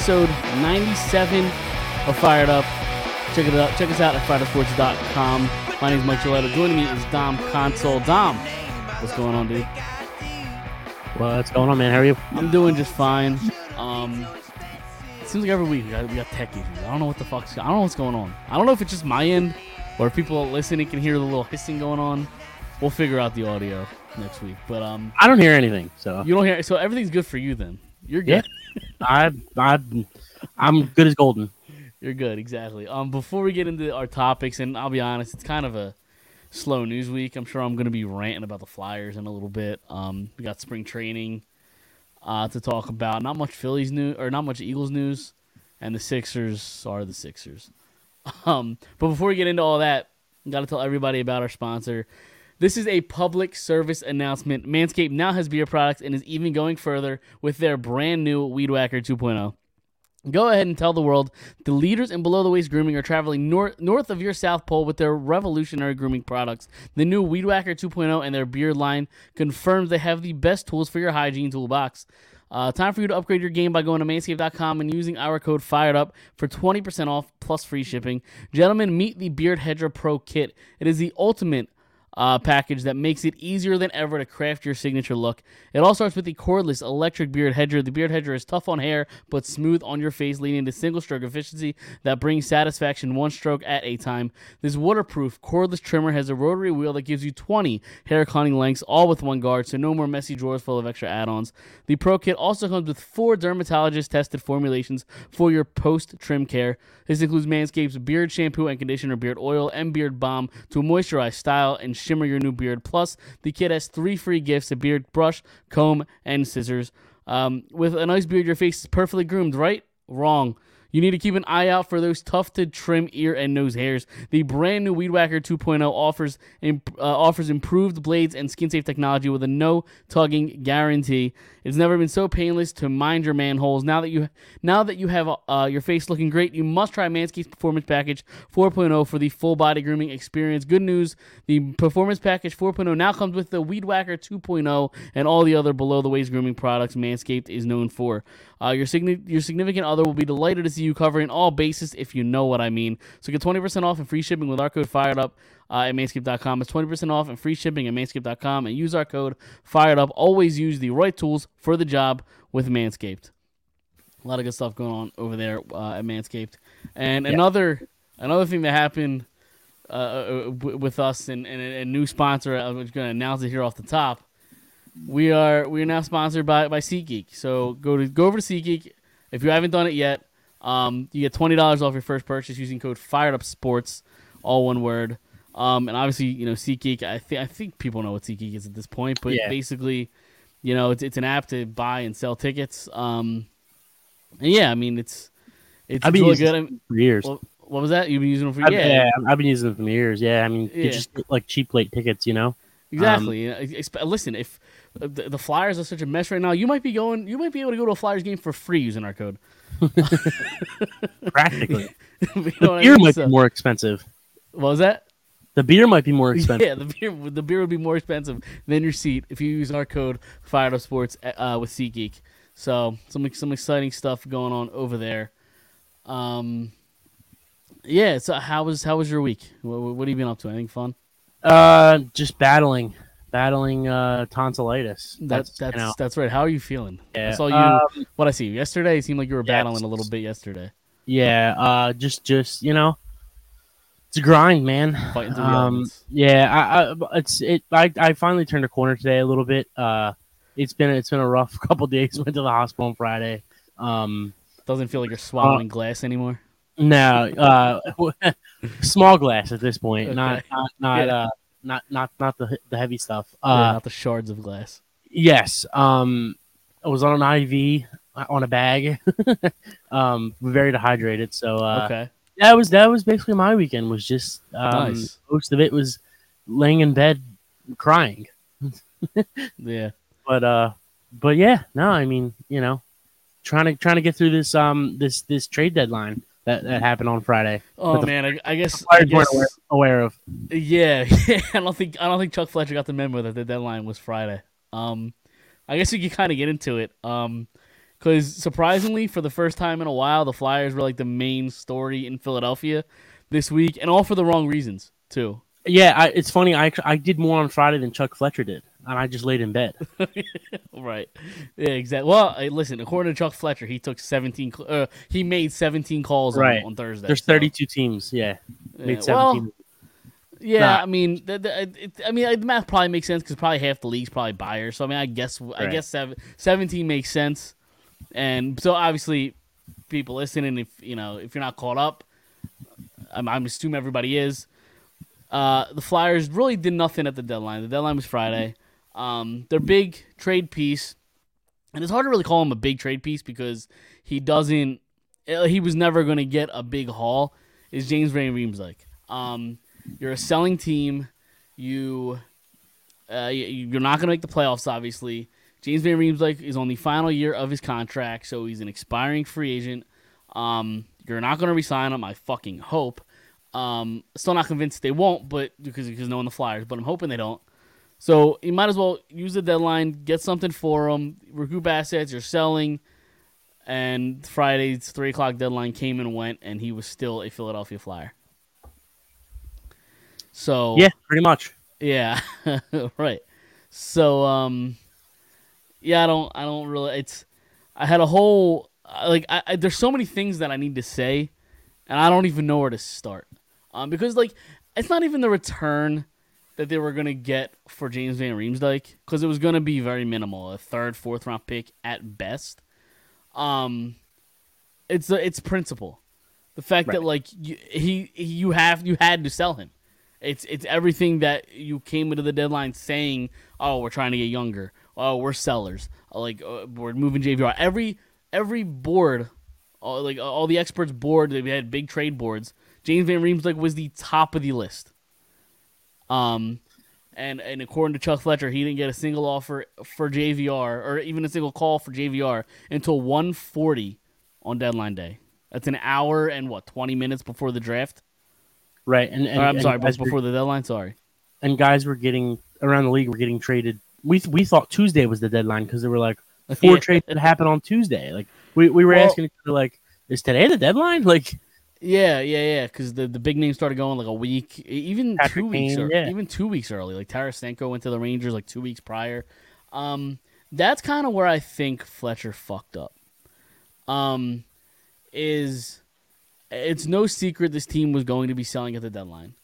episode 97 of Fired Up. Check it out. Check us out at firesports.com. My name is Mike Gilletta. Joining me is Dom Console. Dom, what's going on, dude? What's going on, man? How are you? I'm doing just fine. Um, it seems like every week we got, we got tech issues. I don't know what the fuck's. I don't know what's going on. I don't know if it's just my end or if people listening can hear the little hissing going on. We'll figure out the audio next week. But um, I don't hear anything, so you don't hear. So everything's good for you then. You're good. I I I'm good as golden. You're good, exactly. Um, before we get into our topics, and I'll be honest, it's kind of a slow news week. I'm sure I'm going to be ranting about the Flyers in a little bit. Um, we got spring training uh, to talk about. Not much Phillies news or not much Eagles news, and the Sixers are the Sixers. Um, but before we get into all that, got to tell everybody about our sponsor. This is a public service announcement. Manscaped now has beer products and is even going further with their brand new Weed Whacker 2.0. Go ahead and tell the world the leaders in below the waist grooming are traveling north north of your South Pole with their revolutionary grooming products. The new Weed Whacker 2.0 and their beard line confirms they have the best tools for your hygiene toolbox. Uh, time for you to upgrade your game by going to manscaped.com and using our code FIREDUP for 20% off plus free shipping. Gentlemen, meet the Beard Hedger Pro Kit. It is the ultimate uh, package that makes it easier than ever to craft your signature look. It all starts with the cordless electric beard hedger. The beard hedger is tough on hair but smooth on your face, leading to single stroke efficiency that brings satisfaction one stroke at a time. This waterproof cordless trimmer has a rotary wheel that gives you 20 hair cutting lengths, all with one guard, so no more messy drawers full of extra add-ons. The Pro Kit also comes with four dermatologist tested formulations for your post trim care. This includes Manscaped's beard shampoo and conditioner, beard oil, and beard balm to moisturize, style, and shimmer your new beard. Plus, the kit has three free gifts: a beard brush, comb, and scissors. Um, with a nice beard, your face is perfectly groomed, right? Wrong. You need to keep an eye out for those tough to trim ear and nose hairs. The brand new Weed Whacker 2.0 offers imp- uh, offers improved blades and skin safe technology with a no tugging guarantee. It's never been so painless to mind your manholes. Now that you now that you have uh, your face looking great, you must try Manscaped's Performance Package 4.0 for the full body grooming experience. Good news: the Performance Package 4.0 now comes with the Weed Whacker 2.0 and all the other below the waist grooming products Manscaped is known for. Uh, your signi- your significant other will be delighted to see you covering all bases if you know what I mean. So get 20% off and free shipping with our code Fired Up uh, at Manscaped.com. It's 20% off and free shipping at Manscaped.com and use our code Fired Up. Always use the right tools for the job with Manscaped. A lot of good stuff going on over there uh, at Manscaped. And Yeah. another another thing that happened uh, with us and, and a, a new sponsor, I'm going to announce it here off the top. We are we are now sponsored by by SeatGeek. So go to go over to SeatGeek if you haven't done it yet. Um, you get twenty dollars off your first purchase using code Fired Up Sports, all one word. Um, and obviously, you know, SeatGeek. I think I think people know what SeatGeek is at this point, but Yeah. basically, you know, it's it's an app to buy and sell tickets. Um, and yeah, I mean, it's it's, I've been really using good. It for years. what, what was that? You've been using them for I've, yeah, yeah, I've been using them for years. Yeah, I mean, Yeah. just like cheap late tickets, you know. Exactly. Exp- listen, if uh, the, the Flyers are such a mess right now, you might be going. You might be able to go to a Flyers game for free using our code. Practically, You know the I beer mean? might So- be more expensive. What was that? The beer might be more expensive. Yeah, the beer the beer would be more expensive than your seat if you use our code Fired Up Sports uh, with SeatGeek. So some some exciting stuff going on over there. Um, yeah. So how was how was your week? What, what have you been up to? Anything fun? Uh, just battling, battling uh tonsillitis. That's that's you know, that's right. How are you feeling? I Yeah, saw you. um, what I see you yesterday. It seemed like you were yeah, battling a little bit yesterday, yeah. Uh, just just you know, it's a grind, man. fighting through Um, yeah, I, I it's it. I, I finally turned a corner today a little bit. Uh, it's been it's been a rough couple days. Went to the hospital on Friday. Um, Doesn't feel like you're swallowing glass anymore. no, uh, small glass at this point. Not not not Yeah. uh not not not the the heavy stuff. Yeah, Uh, not the shards of glass. yes. Um, I was on an IV on a bag. um, very dehydrated. So uh, okay. that was that was basically my weekend. Was just um, Nice. most of it was laying in bed crying. Yeah. But uh, but yeah, no, I mean, you know, trying to trying to get through this um this this trade deadline that, that happened on Friday. Oh the man, I, I guess. I Flyers weren't guess aware, aware of. yeah, I don't think I don't think Chuck Fletcher got the memo that the deadline was Friday. Um, I guess we could kind of get into it. Um, because surprisingly, for the first time in a while, the Flyers were like the main story in Philadelphia this week, and all for the wrong reasons too. Yeah, I, it's funny. I I did more on Friday than Chuck Fletcher did, and I just laid in bed. right. Yeah, exactly. Well, listen. According to Chuck Fletcher, he took seventeen. cl- Uh, he made seventeen calls on- Right. on, Thursday. There's so- 32 teams. Yeah, yeah, made well, 17. yeah. Nah. I mean, the, the, it, I mean, the math probably makes sense because probably half the league's probably buyers. So I mean, I guess I guess seven, 17 makes sense, and so obviously, people listening, if you know, if you're not caught up, I'm, I'm assuming everybody is. Uh, the Flyers really did nothing at the deadline. The deadline was Friday. Um, their big trade piece, and it's hard to really call him a big trade piece because he doesn't. uh, He was never going to get a big haul. Is James Van Riemsdyk? Um, you're a selling team. You, uh, you- you're not going to make the playoffs. Obviously, James Van Riemsdyk is on the final year of his contract, so he's an expiring free agent. Um, you're not going to resign him. I fucking hope. Um, still not convinced they won't, but because because knowing the Flyers, but I'm hoping they don't. So you might as well use the deadline, get something for them, recoup assets. You're selling, and Friday's three o'clock deadline came and went, and he was still a Philadelphia Flyer. So Yeah, pretty much. yeah, right. So um, yeah, I don't, I don't really. It's, I had a whole like, I, I there's so many things that I need to say, and I don't even know where to start. Um, because like, it's not even the return that they were gonna get for James Van Riemsdyk, because it was gonna be very minimal, a third, fourth round pick at best. Um, it's it's principle, the fact that like you, he you have you had to sell him. It's it's everything that you came into the deadline saying. Oh, we're trying to get younger. Oh, we're sellers. Like uh, we're moving JVR. Every every board, all, like all the experts board, they had big trade boards. James Van Riemsdyk was the top of the list. Um, and and according to Chuck Fletcher, he didn't get a single offer for JVR or even a single call for JVR until 1:40 on deadline day. That's an hour and what 20 minutes before the draft. Right. And, and Or, I'm and sorry, before the deadline. Sorry. and guys were getting around the league were getting traded. We we thought Tuesday was the deadline because they were like four trades that happened on Tuesday. Like we, we were Well- asking each other like, is today the deadline? Like Yeah, yeah, yeah. Because the, the big names started going like a week, even Patrick two weeks, Kane, or, yeah. even two weeks early. Like Tarasenko went to the Rangers like two weeks prior. Um, that's kind of where I think Fletcher fucked up. Um, is it's no secret this team was going to be selling at the deadline.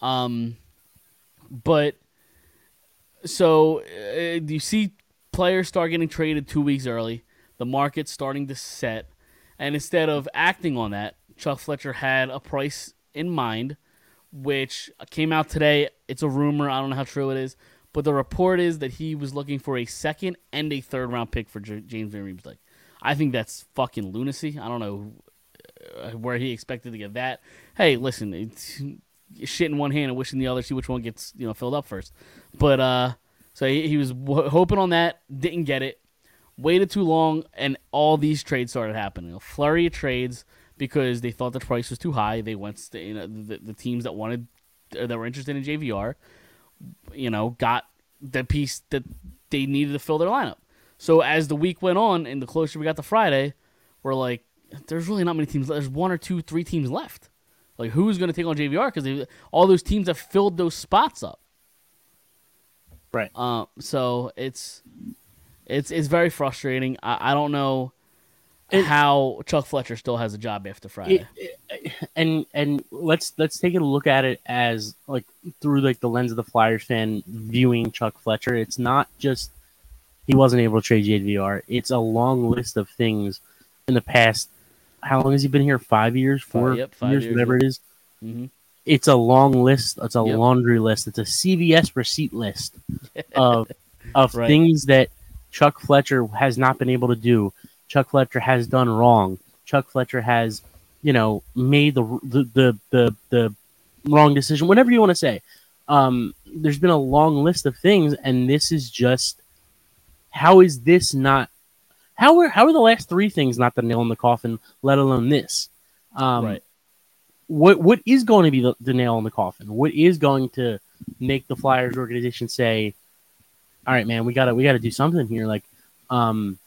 Um, but so uh, you see players start getting traded two weeks early. The market's starting to set, and instead of acting on that, Chuck Fletcher had a price in mind, which came out today. It's a rumor. I don't know how true it is, but the report is that he was looking for a second and a third round pick for J- James Van Riemsdyk. I think that's fucking lunacy. I don't know uh, where he expected to get that. Hey, listen, it's shit in one hand and wishing the other, see which one gets you know filled up first. But uh, so he, he was w- hoping on that, didn't get it. Waited too long, and all these trades started happening. A flurry of trades because they thought the price was too high. They went, to, you know, the, the teams that wanted, uh, that were interested in JVR, you know, got the piece that they needed to fill their lineup. So as the week went on, and the closer we got to Friday, we're like, there's really not many teams. There's one or two, three teams left. Like who's going to take on JVR? Because all those teams have filled those spots up. Right. Uh, so it's it's it's very frustrating. I, I don't know How Chuck Fletcher still has a job after Friday. it, it- and and let's let's take a look at it as like through like the lens of the Flyers fan viewing Chuck Fletcher. It's not just he wasn't able to trade JVR. It's a long list of things in the past. How long has he been here? Five years, four yep, five years, years, whatever it is. hmm It's a long list. It's a Yep. laundry list. It's a CVS receipt list of of Right. things that Chuck Fletcher has not been able to do. Chuck Fletcher has done wrong. Chuck Fletcher has, you know, made the the the the, the wrong decision. Whatever you want to say. Um, there's been a long list of things, and this is just how is this not? How are how are the last three things not the nail in the coffin? Let alone this. Um, right. what what is going to be the, the nail in the coffin? What is going to make the Flyers organization say, "All right, man, we got to we got to do something here"? Like, um,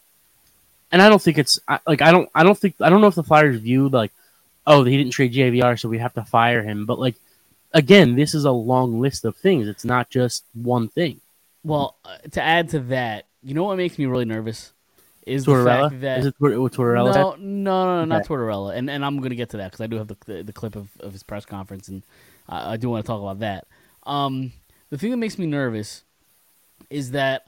and I don't think it's like I don't I don't think I don't know if the Flyers view like oh he didn't trade JVR so we have to fire him, but like again this is a long list of things. It's not just one thing. Well, uh, to add to that, you know what makes me really nervous is the fact that is it Tor- Tortorella? no, no, no, no, not Okay. Tortorella, and and I'm gonna get to that because I do have the, the the clip of, of his press conference, and I I do want to talk about that. Um, the thing that makes me nervous is that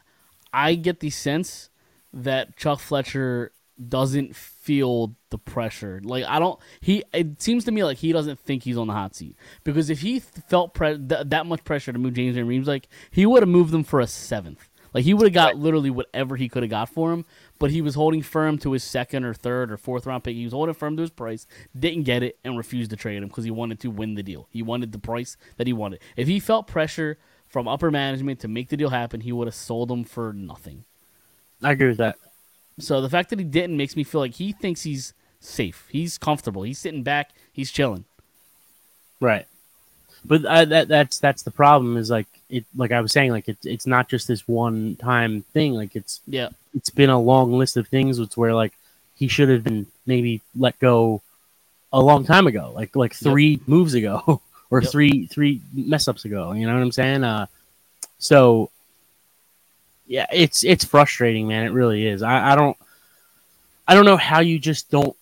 I get the sense that Chuck Fletcher doesn't feel the pressure. Like I don't. He it seems to me like he doesn't think he's on the hot seat because if he felt pre- th- that much pressure to move James and Reams, like he would have moved them for a seventh. Like he would have got literally whatever he could have got for him, but he was holding firm to his second or third or fourth round pick. He was holding firm to his price, didn't get it, and refused to trade him because he wanted to win the deal. He wanted the price that he wanted. If he felt pressure from upper management to make the deal happen, he would have sold him for nothing. I agree with that. So the fact that he didn't makes me feel like he thinks he's safe. He's comfortable. He's sitting back. He's chilling. Right. But uh, that that's that's the problem is like it like I was saying like it's it's not just this one time thing like it's Yeah. it's been a long list of things it's where like he should have been maybe let go a long time ago like like Yep. three moves ago or Yep. three three mess ups ago you know what I'm saying uh so yeah it's it's frustrating man it really is I I don't I don't know how you just don't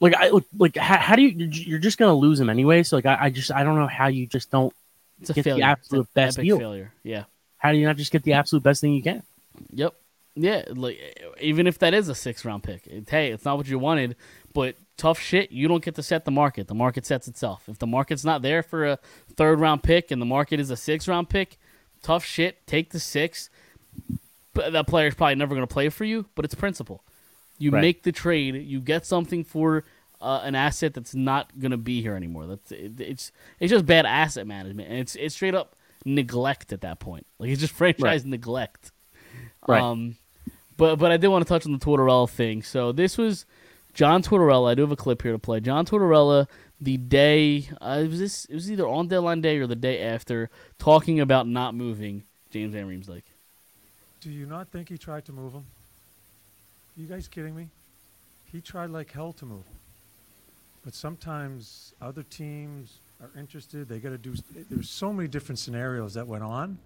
like I like how, how do you you're just gonna lose him anyway. So like I, I just I don't know how you just don't. It's a Get the failure. absolute it's best deal. failure. Yeah. How do you not just get the absolute best thing you can? Yep. Yeah, like even if that is a six round pick, it, hey, it's not what you wanted, but tough shit. You don't get to set the market. The market sets itself. If the market's not there for a third round pick and the market is a six round pick, tough shit. Take the six. That player's probably never going to play for you, but it's principle. You Right. make the trade. You get something for uh, an asset that's not going to be here anymore. That's it, it's it's just bad asset management, and it's it's straight up neglect at that point. Like it's just franchise neglect. Right. Um, but but I did want to touch on the Tortorella thing. So this was John Tortorella. I do have a clip here to play. John Tortorella, the day uh, it was this it was either on deadline day or the day after, talking about not moving James Van Riemsdyk. Do you not think he tried to move him? you guys kidding me? He tried like hell to move. But sometimes other teams are interested. They got to do. There's so many different scenarios that went on,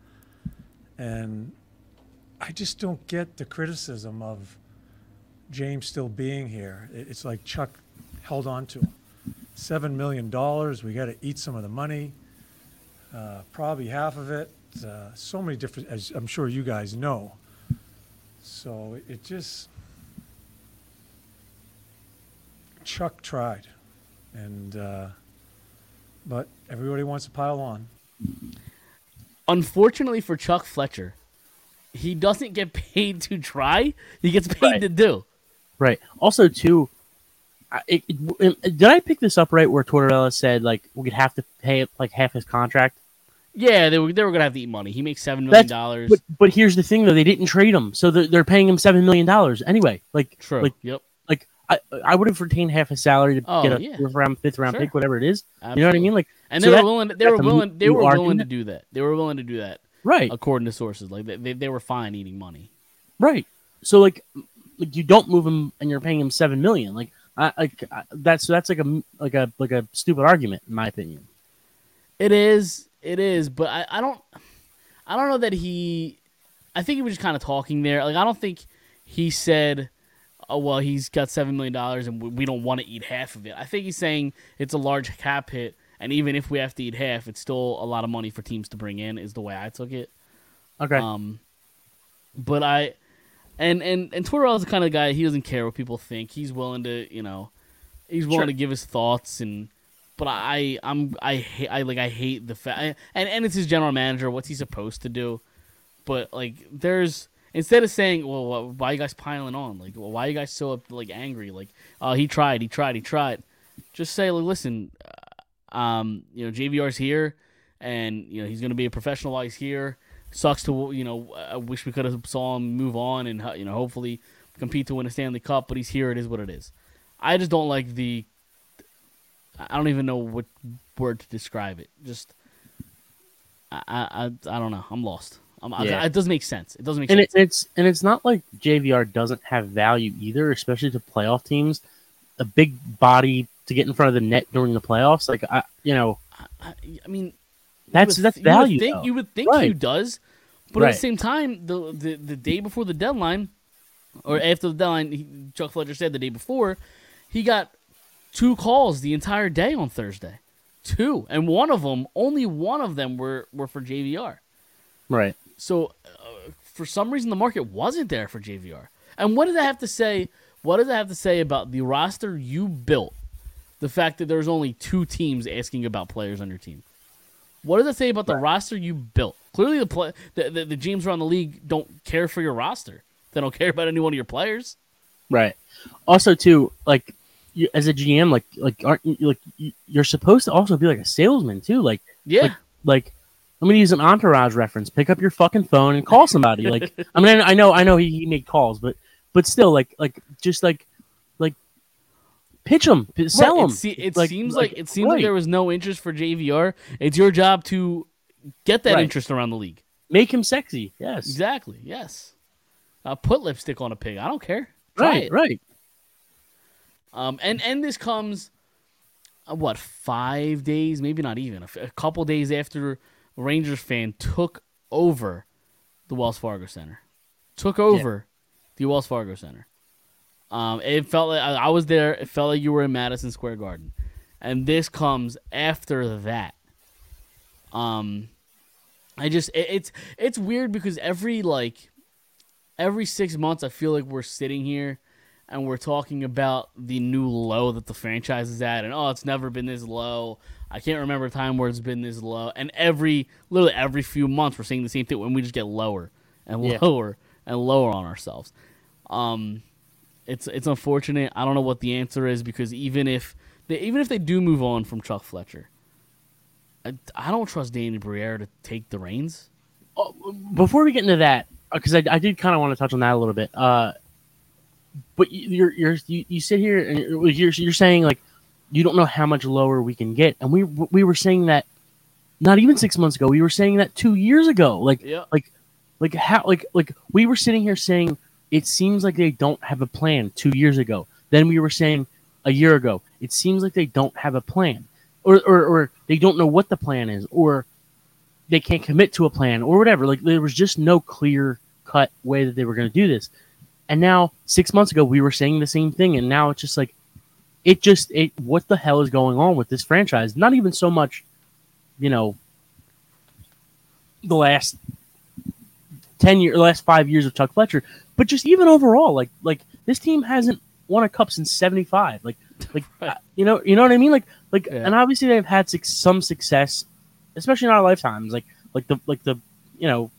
and I just don't get the criticism of James still being here. It's like Chuck held on to him. Seven million dollars. We got to eat some of the money. Uh, probably half of it. Uh, so many different, as I'm sure you guys know. So it, it just. Chuck tried, and uh, but everybody wants to pile on. unfortunately for Chuck Fletcher, he doesn't get paid to try. He gets paid Right. to do. Right. Also, too, I- it, it- did I pick this up right where Tortorella said like we'd have to pay like half his contract? Yeah, they were they were gonna have to eat money. He makes seven million dollars. But but here's the thing though, they didn't trade him, so they're, they're paying him seven million dollars anyway. Like True. like yep. like I I would have retained half his salary to Oh, get a yeah. fourth round, fifth round Sure. pick, whatever it is. Absolutely. You know what I mean? Like And so they that- were willing. They were willing. They were willing to do that. They were willing to do that right, according to sources. Like they, they, they were fine eating money. right. So like like you don't move him and you're paying him seven million. Like I like I, that's that's like a like a like a stupid argument in my opinion. It is. It is. But I, I don't. I don't know that he. I think he was just kind of talking there. Like I don't think he said, "Oh well, he's got seven million dollars and we, we don't want to eat half of it." I think he's saying it's a large cap hit, and even if we have to eat half, it's still a lot of money for teams to bring in. Is the way I took it. Okay. Um, but I, and and and Twitter is the kind of guy he doesn't care what people think. He's willing to, you know, he's willing Sure. to give his thoughts and. But I, I'm, I hate, I like, I hate the fact, and and it's his general manager. What's he supposed to do? But like, there's instead of saying, well, wh- why you guys piling on? Like, well, why you guys so like angry? Like, oh, he tried, he tried, he tried. Just say, like, listen, uh, um, you know, JVR's here, and you know he's gonna be a professional while he's here. Sucks to you know, I wish we could have saw him move on and uh, you know hopefully compete to win a Stanley Cup. But he's here. It is what it is. I just don't like the. I don't even know what word to describe it. Just, I, I, I, I don't know. I'm lost. Um, I- Yeah. it doesn't make sense. It doesn't make and sense. it, it's and it's not like JVR doesn't have value either, especially to playoff teams. A big body to get in front of the net during the playoffs, like I, you know, I, I mean, that's would- that's you would value. think, though. you would think he does, but at the same time, the, the the day before the deadline, or after the deadline, he, Chuck Fletcher said the day before, he got two calls the entire day on Thursday, two, and one of them, only one of them were were for JVR. right? So, uh, for some reason, the market wasn't there for JVR. And what does that have to say? What does that have to say about the roster you built? The fact that there's only two teams asking about players on your team. What does that say about the roster you built? Clearly, the play, the, the, the GMs around the league don't care for your roster. They don't care about any one of your players. Right. Also, too, like you, as a GM, like like aren't you like you- you're supposed to also be like a salesman too? Like Yeah, Like- like I'm gonna use an entourage reference. Pick up your fucking phone and call somebody. Like I mean, I know I know he, he made calls, but but still, like like just like like pitch them, sell Right, them. It, se- it seems like, it seems like there was no interest for JVR. It's your job to get that Right. interest around the league. make him sexy. Yes, Exactly. Yes. Uh, put lipstick on a pig. I don't care. Try right, it. right. Um, and and this comes, uh, what five days? Maybe not even a, f- a couple days after Rangers fan took over the Wells Fargo Center, took over the Wells Fargo Center. Um, it felt like I, I was there. It felt like you were in Madison Square Garden, and this comes after that. Um, I just it, it's it's weird because every like every six months I feel like we're sitting here and we're talking about the new low that the franchise is at, and oh, it's never been this low. I can't remember a time where it's been this low. And every, literally every few months, we're seeing the same thing when we just get lower and Yeah. lower and lower on ourselves. Um, it's it's unfortunate. I don't know what the answer is because even if they even if they do move on from Chuck Fletcher, I, I don't trust Danny Briere to take the reins. Before we get into that, because I, I did kind of want to touch on that a little bit. Uh, but you- you're you're you, you sit here and you're, you're you're saying like you don't know how much lower we can get, and we we were saying that not even six months ago. We were saying that two years ago. Like Yeah. like like how like like we were sitting here saying it seems like they don't have a plan two years ago. Then we were saying a year ago it seems like they don't have a plan, or or, or they don't know what the plan is, or they can't commit to a plan, or whatever. Like there was just no clear cut way that they were going to do this. And now six months ago we were saying the same thing, and now it's just like it just it what the hell is going on with this franchise? Not even so much, you know, the last ten year, last five years of Chuck Fletcher, but just even overall, like like this team hasn't won a cup since seventy five. Like like Right. you know you know what I mean? Like like Yeah. and obviously they've had some success, especially in our lifetimes. Like like the like the you know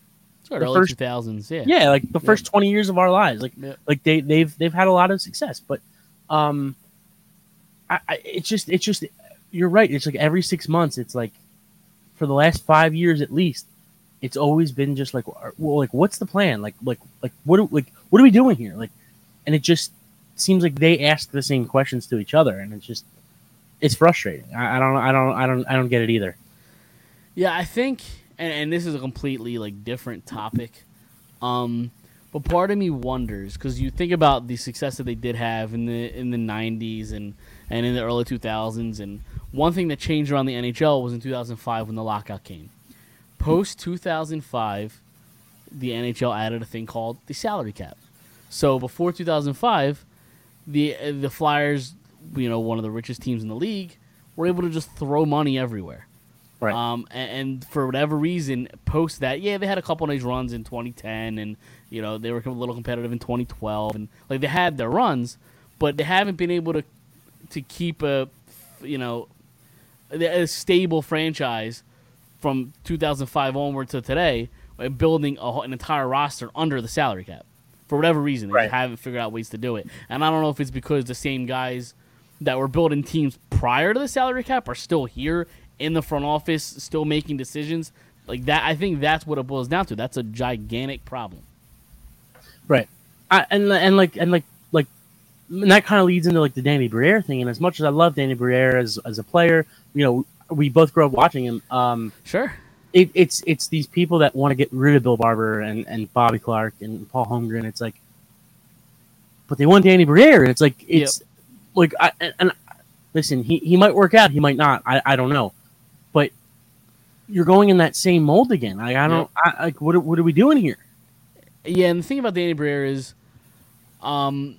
Sort The early first- two thousands, yeah. yeah like the first 20 years of our lives like Yeah. like they they've they've had a lot of success but um I, I it's just it's just you're right it's like every six months it's like for the last five years at least it's always been just like well like what's the plan? Like like like what are, like what are we doing here? Like and it just seems like they ask the same questions to each other and it's just it's frustrating. I, I don't i don't i don't i don't get it either. Yeah, I think, and, and this is a completely like different topic, um, but part of me wonders because you think about the success that they did have in the in the '90s and and in the early 2000s, and one thing that changed around the NHL was in 2005 when the lockout came. Post 2005, the NHL added a thing called the salary cap. So before 2005, the the Flyers, you know, one of the richest teams in the league, were able to just throw money everywhere. Right Um, and, and for whatever reason, post that, yeah, they had a couple of nice runs in 2010, and you know they were a little competitive in 2012, and like they had their runs, but they haven't been able to to keep a, you know, a stable franchise from 2005 onward to today, building a, an entire roster under the salary cap. For whatever reason, they Right. haven't figured out ways to do it, and I don't know if it's because the same guys that were building teams prior to the salary cap are still here in the front office, still making decisions. Like that, I think that's what it boils down to. That's a gigantic problem. Right. I, and and like and like like and that kind of leads into like the Danny Briere thing. And as much as I love Danny Briere as as a player, you know, we both grew up watching him. Um, Sure. it, it's it's these people that want to get rid of Bill Barber and, and Bobby Clarke and Paul Holmgren. It's like, but they want Danny Briere, and it's like it's like I and, and listen, he, he might work out, he might not. I, I don't know, you're going in that same mold again. I, I don't I, like what are- what are we doing here? Yeah, and the thing about Danny Briere is, um,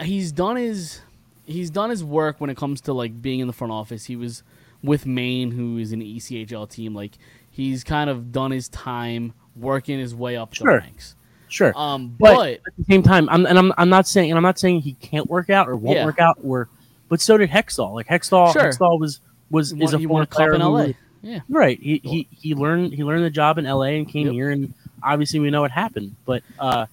he's done his he's done his work when it comes to like being in the front office. He was with Maine, who is an ECHL team. Like he's kind of done his time working his way up Sure. the ranks. Sure, Um, but, but, at the same time, I'm and I'm I'm not saying and I'm not saying he can't work out or won't Yeah. work out or, but so did Hextall. Like Hextall, Sure. Hextall was was he is won, a former won a cup player in who- LA. Yeah, Right. He, he he learned he learned the job in L.A. and came Yep. here, and obviously we know what happened. But uh,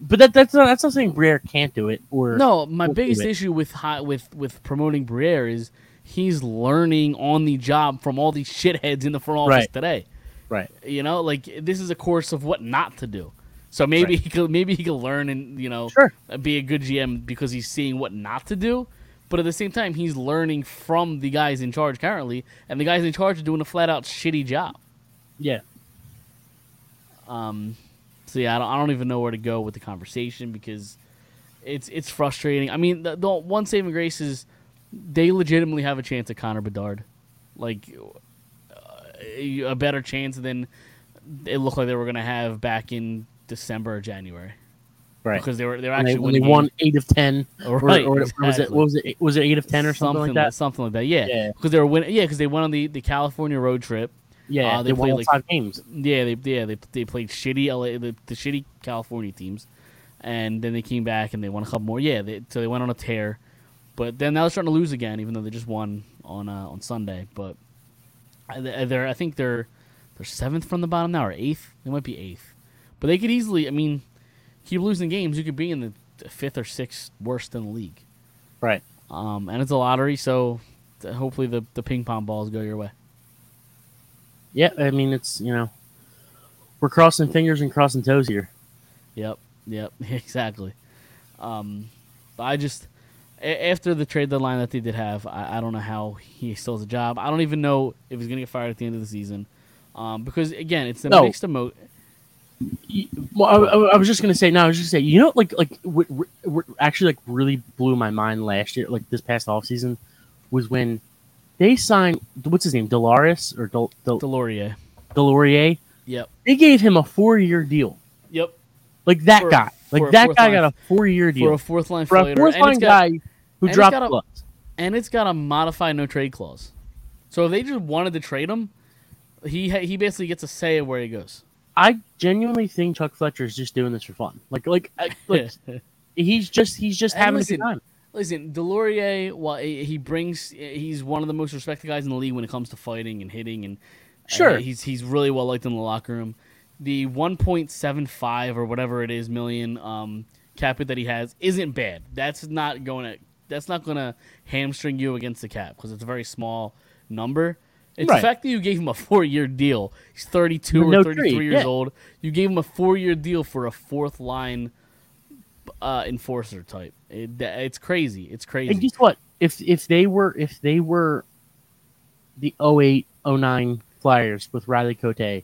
but that that's not that's not saying Briere can't do it or no, my biggest issue with hi- with with promoting Briere is he's learning on the job from all these shitheads in the front office Right. today. right. You know, like this is a course of what not to do. So maybe he could maybe he could learn and you know Sure. be a good GM because he's seeing what not to do. But at the same time, he's learning from the guys in charge currently, and the guys in charge are doing a flat out shitty job. Yeah. Um, so yeah, I don't, I don't even know where to go with the conversation because it's it's frustrating. I mean, the, the one saving grace is they legitimately have a chance at Connor Bedard, like uh, a better chance than it looked like they were gonna have back in December or January Right. because they were they were they, actually when they winning won eight of ten, or, right, or, or was it what was it was it eight of ten or something, like that? something like that. Yeah, Yeah. because they were winning. Yeah, because they went on the, the California road trip. Yeah, Uh, they, they won played, like- five games. Yeah, they yeah they they played shitty LA the, the shitty California teams, and then they came back and they won a couple more. Yeah, they, so they went on a tear, but then now they're starting to lose again, even though they just won on uh, on Sunday. But they're I think they're they're seventh from the bottom now or eighth. They might be eighth, but they could easily. I mean, keep losing games, you could be in the fifth or sixth worst in the league. Right. Um, and it's a lottery, so hopefully the the ping pong balls go your way. Yeah, I mean it's you know we're crossing fingers and crossing toes here. Yep, yep, exactly. Um, I just a- after the trade deadline that they did have, I, I don't know how he still has a job. I don't even know if he's gonna get fired at the end of the season, um, because again, it's the No. mixed emo. Well, I, I- was just gonna say. No, I was just gonna say. You know, like like what, what, actually like really blew my mind last year, like this past off season, was when they signed what's his name, Delaris or Del, Del, Deslauriers. Deslauriers. Yep, They gave him a four year deal. yep. Like that For guy. Like that guy line- got a four year deal For a fourth line for a fourth and line got, guy who dropped a- and it's got a modified no trade clause. So if they just wanted to trade him, he he basically gets a say of where he goes. I genuinely think Chuck Fletcher is just doing this for fun. Like like, like he's just he's just And having a listen, good time. Listen, Deslauriers, while he he brings, he's one of the most respected guys in the league when it comes to fighting and hitting, and uh, Sure. he's he's really well liked in the locker room. The 1.75 or whatever it is million um, cap hit that he has isn't bad. That's not going to that's not going to hamstring you against the cap because it's a very small number. It's Right. the fact that you gave him a four year deal. He's 32 With or 33 trade, years yeah. old. You gave him a four year deal for a fourth line uh, enforcer type. It, it's crazy. It's crazy. And guess what? If if they were if they were the 08 09 Flyers with Riley Cote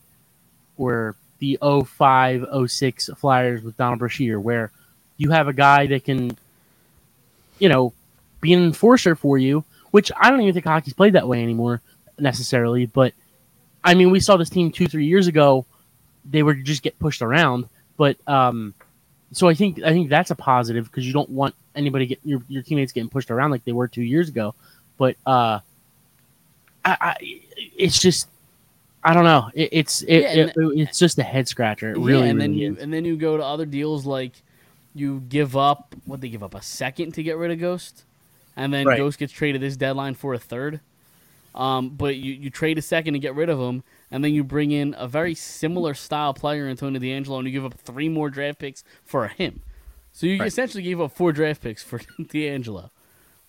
or the 05 06 Flyers with Donald Brashear where you have a guy that can you know be an enforcer for you, which I don't even think hockey's played that way anymore necessarily, but I mean we saw this team 2 3 years ago they were just get pushed around, but um so I think I think that's a positive because you don't want anybody get your, your teammates getting pushed around like they were two years ago. But uh, I, I it's just I don't know. It, it's it, Yeah, it- it's just a head scratcher. It yeah, really, and then really you is. and then you go to other deals like you give up what they give up a second to get rid of Ghost, and then Right. Ghost gets traded this deadline for a third. Um, but you, you trade a second to get rid of him, and then you bring in a very similar style player, Antonio DeAngelo, and you give up three more draft picks for him. So you Right. essentially gave up four draft picks for DeAngelo.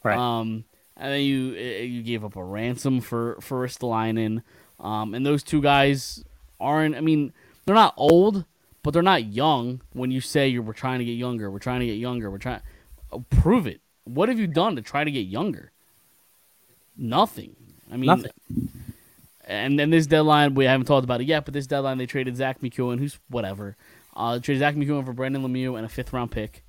Right. Um, and then you uh, you gave up a ransom for for Ristolainen. Um, and those two guys aren't. I mean, they're not old, but they're not young. When you say you're we're trying to get younger, we're trying to get younger, we're trying. prove it. What have you done to try to get younger? Nothing. I mean, Nothing. and then this deadline we haven't talked about it yet, but this deadline they traded Zack MacEwen, who's whatever. Uh, they traded Zack MacEwen for Brendan Lemieux and a fifth round pick.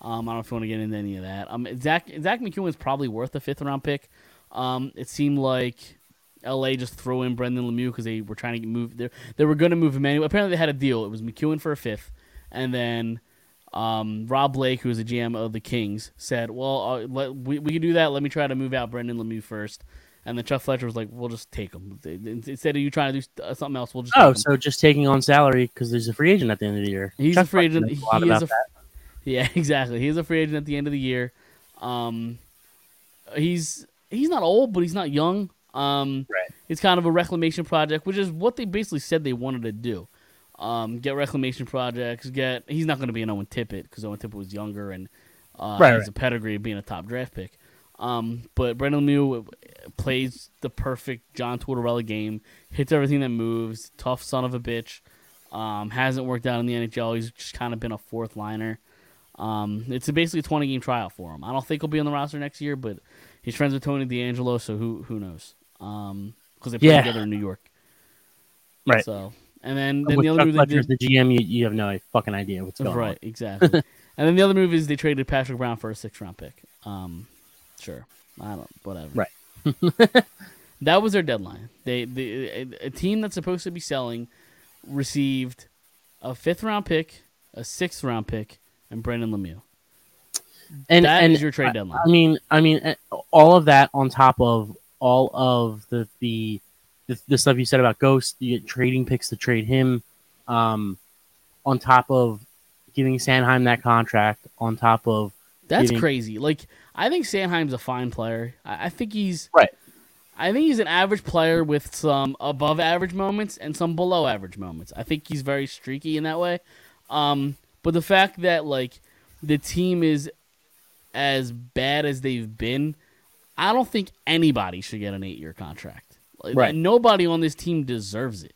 Um, I don't know if you want to get into any of that. Um, Zack Zack MacEwen is probably worth a fifth round pick. Um, it seemed like L.A. just threw in Brendan Lemieux because they were trying to move. They they were going to move him anyway. Apparently, they had a deal. It was MacEwen for a fifth, and then um, Rob Blake, who was the GM of the Kings, said, "Well, uh, let, we we can do that. Let me try to move out Brendan Lemieux first. And then Chuck Fletcher was like, "We'll just take him instead of you trying to do uh, something else. We'll just oh, so just taking on salary because there's a free agent at the end of the year. He's Chuck a free Fletcher agent. a He is a, that. yeah, exactly. He's a free agent at the end of the year. Um, he's he's not old, but he's not young. Um, Right. It's kind of a reclamation project, which is what they basically said they wanted to do. Um, get reclamation projects. Get he's not going to be an Owen Tippett because Owen Tippett was younger and uh, Right, has right. a pedigree of being a top draft pick. Um, but Brendan Lemieux plays the perfect John Tortorella game. Hits everything that moves. Tough son of a bitch. Um, hasn't worked out in the NHL. He's just kind of been a fourth liner. Um, it's a basically a 20 game tryout for him. I don't think he'll be on the roster next year, but he's friends with Tony DeAngelo, so who who knows? Um, because they play Yeah. together in New York. Right. So, and then, then the other move did, the GM, you, you have no fucking idea what's going on. right, exactly. and then the other move is they traded Patrick Brown for a six round pick. Um, sure, I don't, whatever. Right. that was their deadline. They, they a, a team that's supposed to be selling received a fifth round pick, a sixth round pick, and Brendan Lemieux. And That and is your trade I- deadline. I mean, I mean, eh, all of that on top of all of the the the, the stuff you said about Ghost, you get trading picks to trade him, um, on top of giving Sanheim that contract, on top of That's Giving- crazy. Like I think Sanheim's a fine player. I, I think he's Right. I think he's an average player with some above average moments and some below average moments. I think he's very streaky in that way. Um, but the fact that like the team is as bad as they've been, I don't think anybody should get an eight year contract. Like, Right. Nobody on this team deserves it.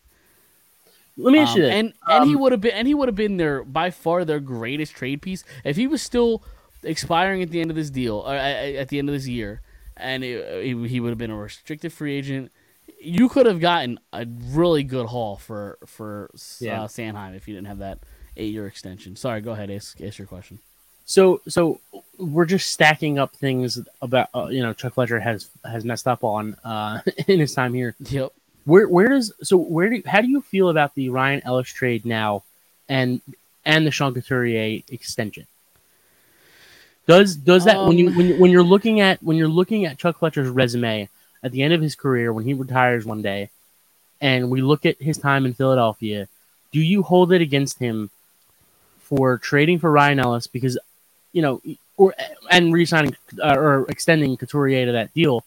let me ask Um, you this. and and he Um, would have been and he would have been their by far their greatest trade piece if he was still expiring at the end of this deal or at, at the end of this year, and it, he, he would have been a restricted free agent. You could have gotten a really good haul for for Yeah. uh, Sanheim if you didn't have that eight year extension. Sorry, go ahead, ask, ask your question. So so we're just stacking up things about uh, you know Chuck Fletcher has has messed up on uh, in his time here. Yep. Where where does so where do how do you feel about the Ryan Ellis trade now, and and the Sean Couturier extension? Does does that when you Um, when, you- when you're looking at when you're looking at Chuck Fletcher's resume at the end of his career when he retires one day, and we look at his time in Philadelphia, do you hold it against him for trading for Ryan Ellis because you know or and re-signing uh, or extending Couturier to that deal?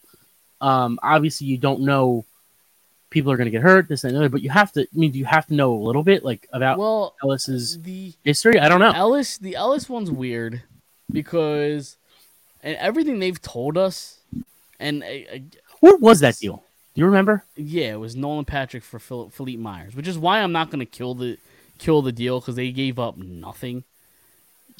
Um, obviously, you don't know people are going to get hurt, this and the other, but you have to. I mean, do you have to know a little bit like about Well, Ellis's the history? I don't know. Ellis, the Ellis one's weird because, and everything they've told us, and What was that deal? Do you remember? Yeah, it was Nolan Patrick for Phil- Philippe Myers, which is why I'm not going to kill the kill the deal because they gave up nothing.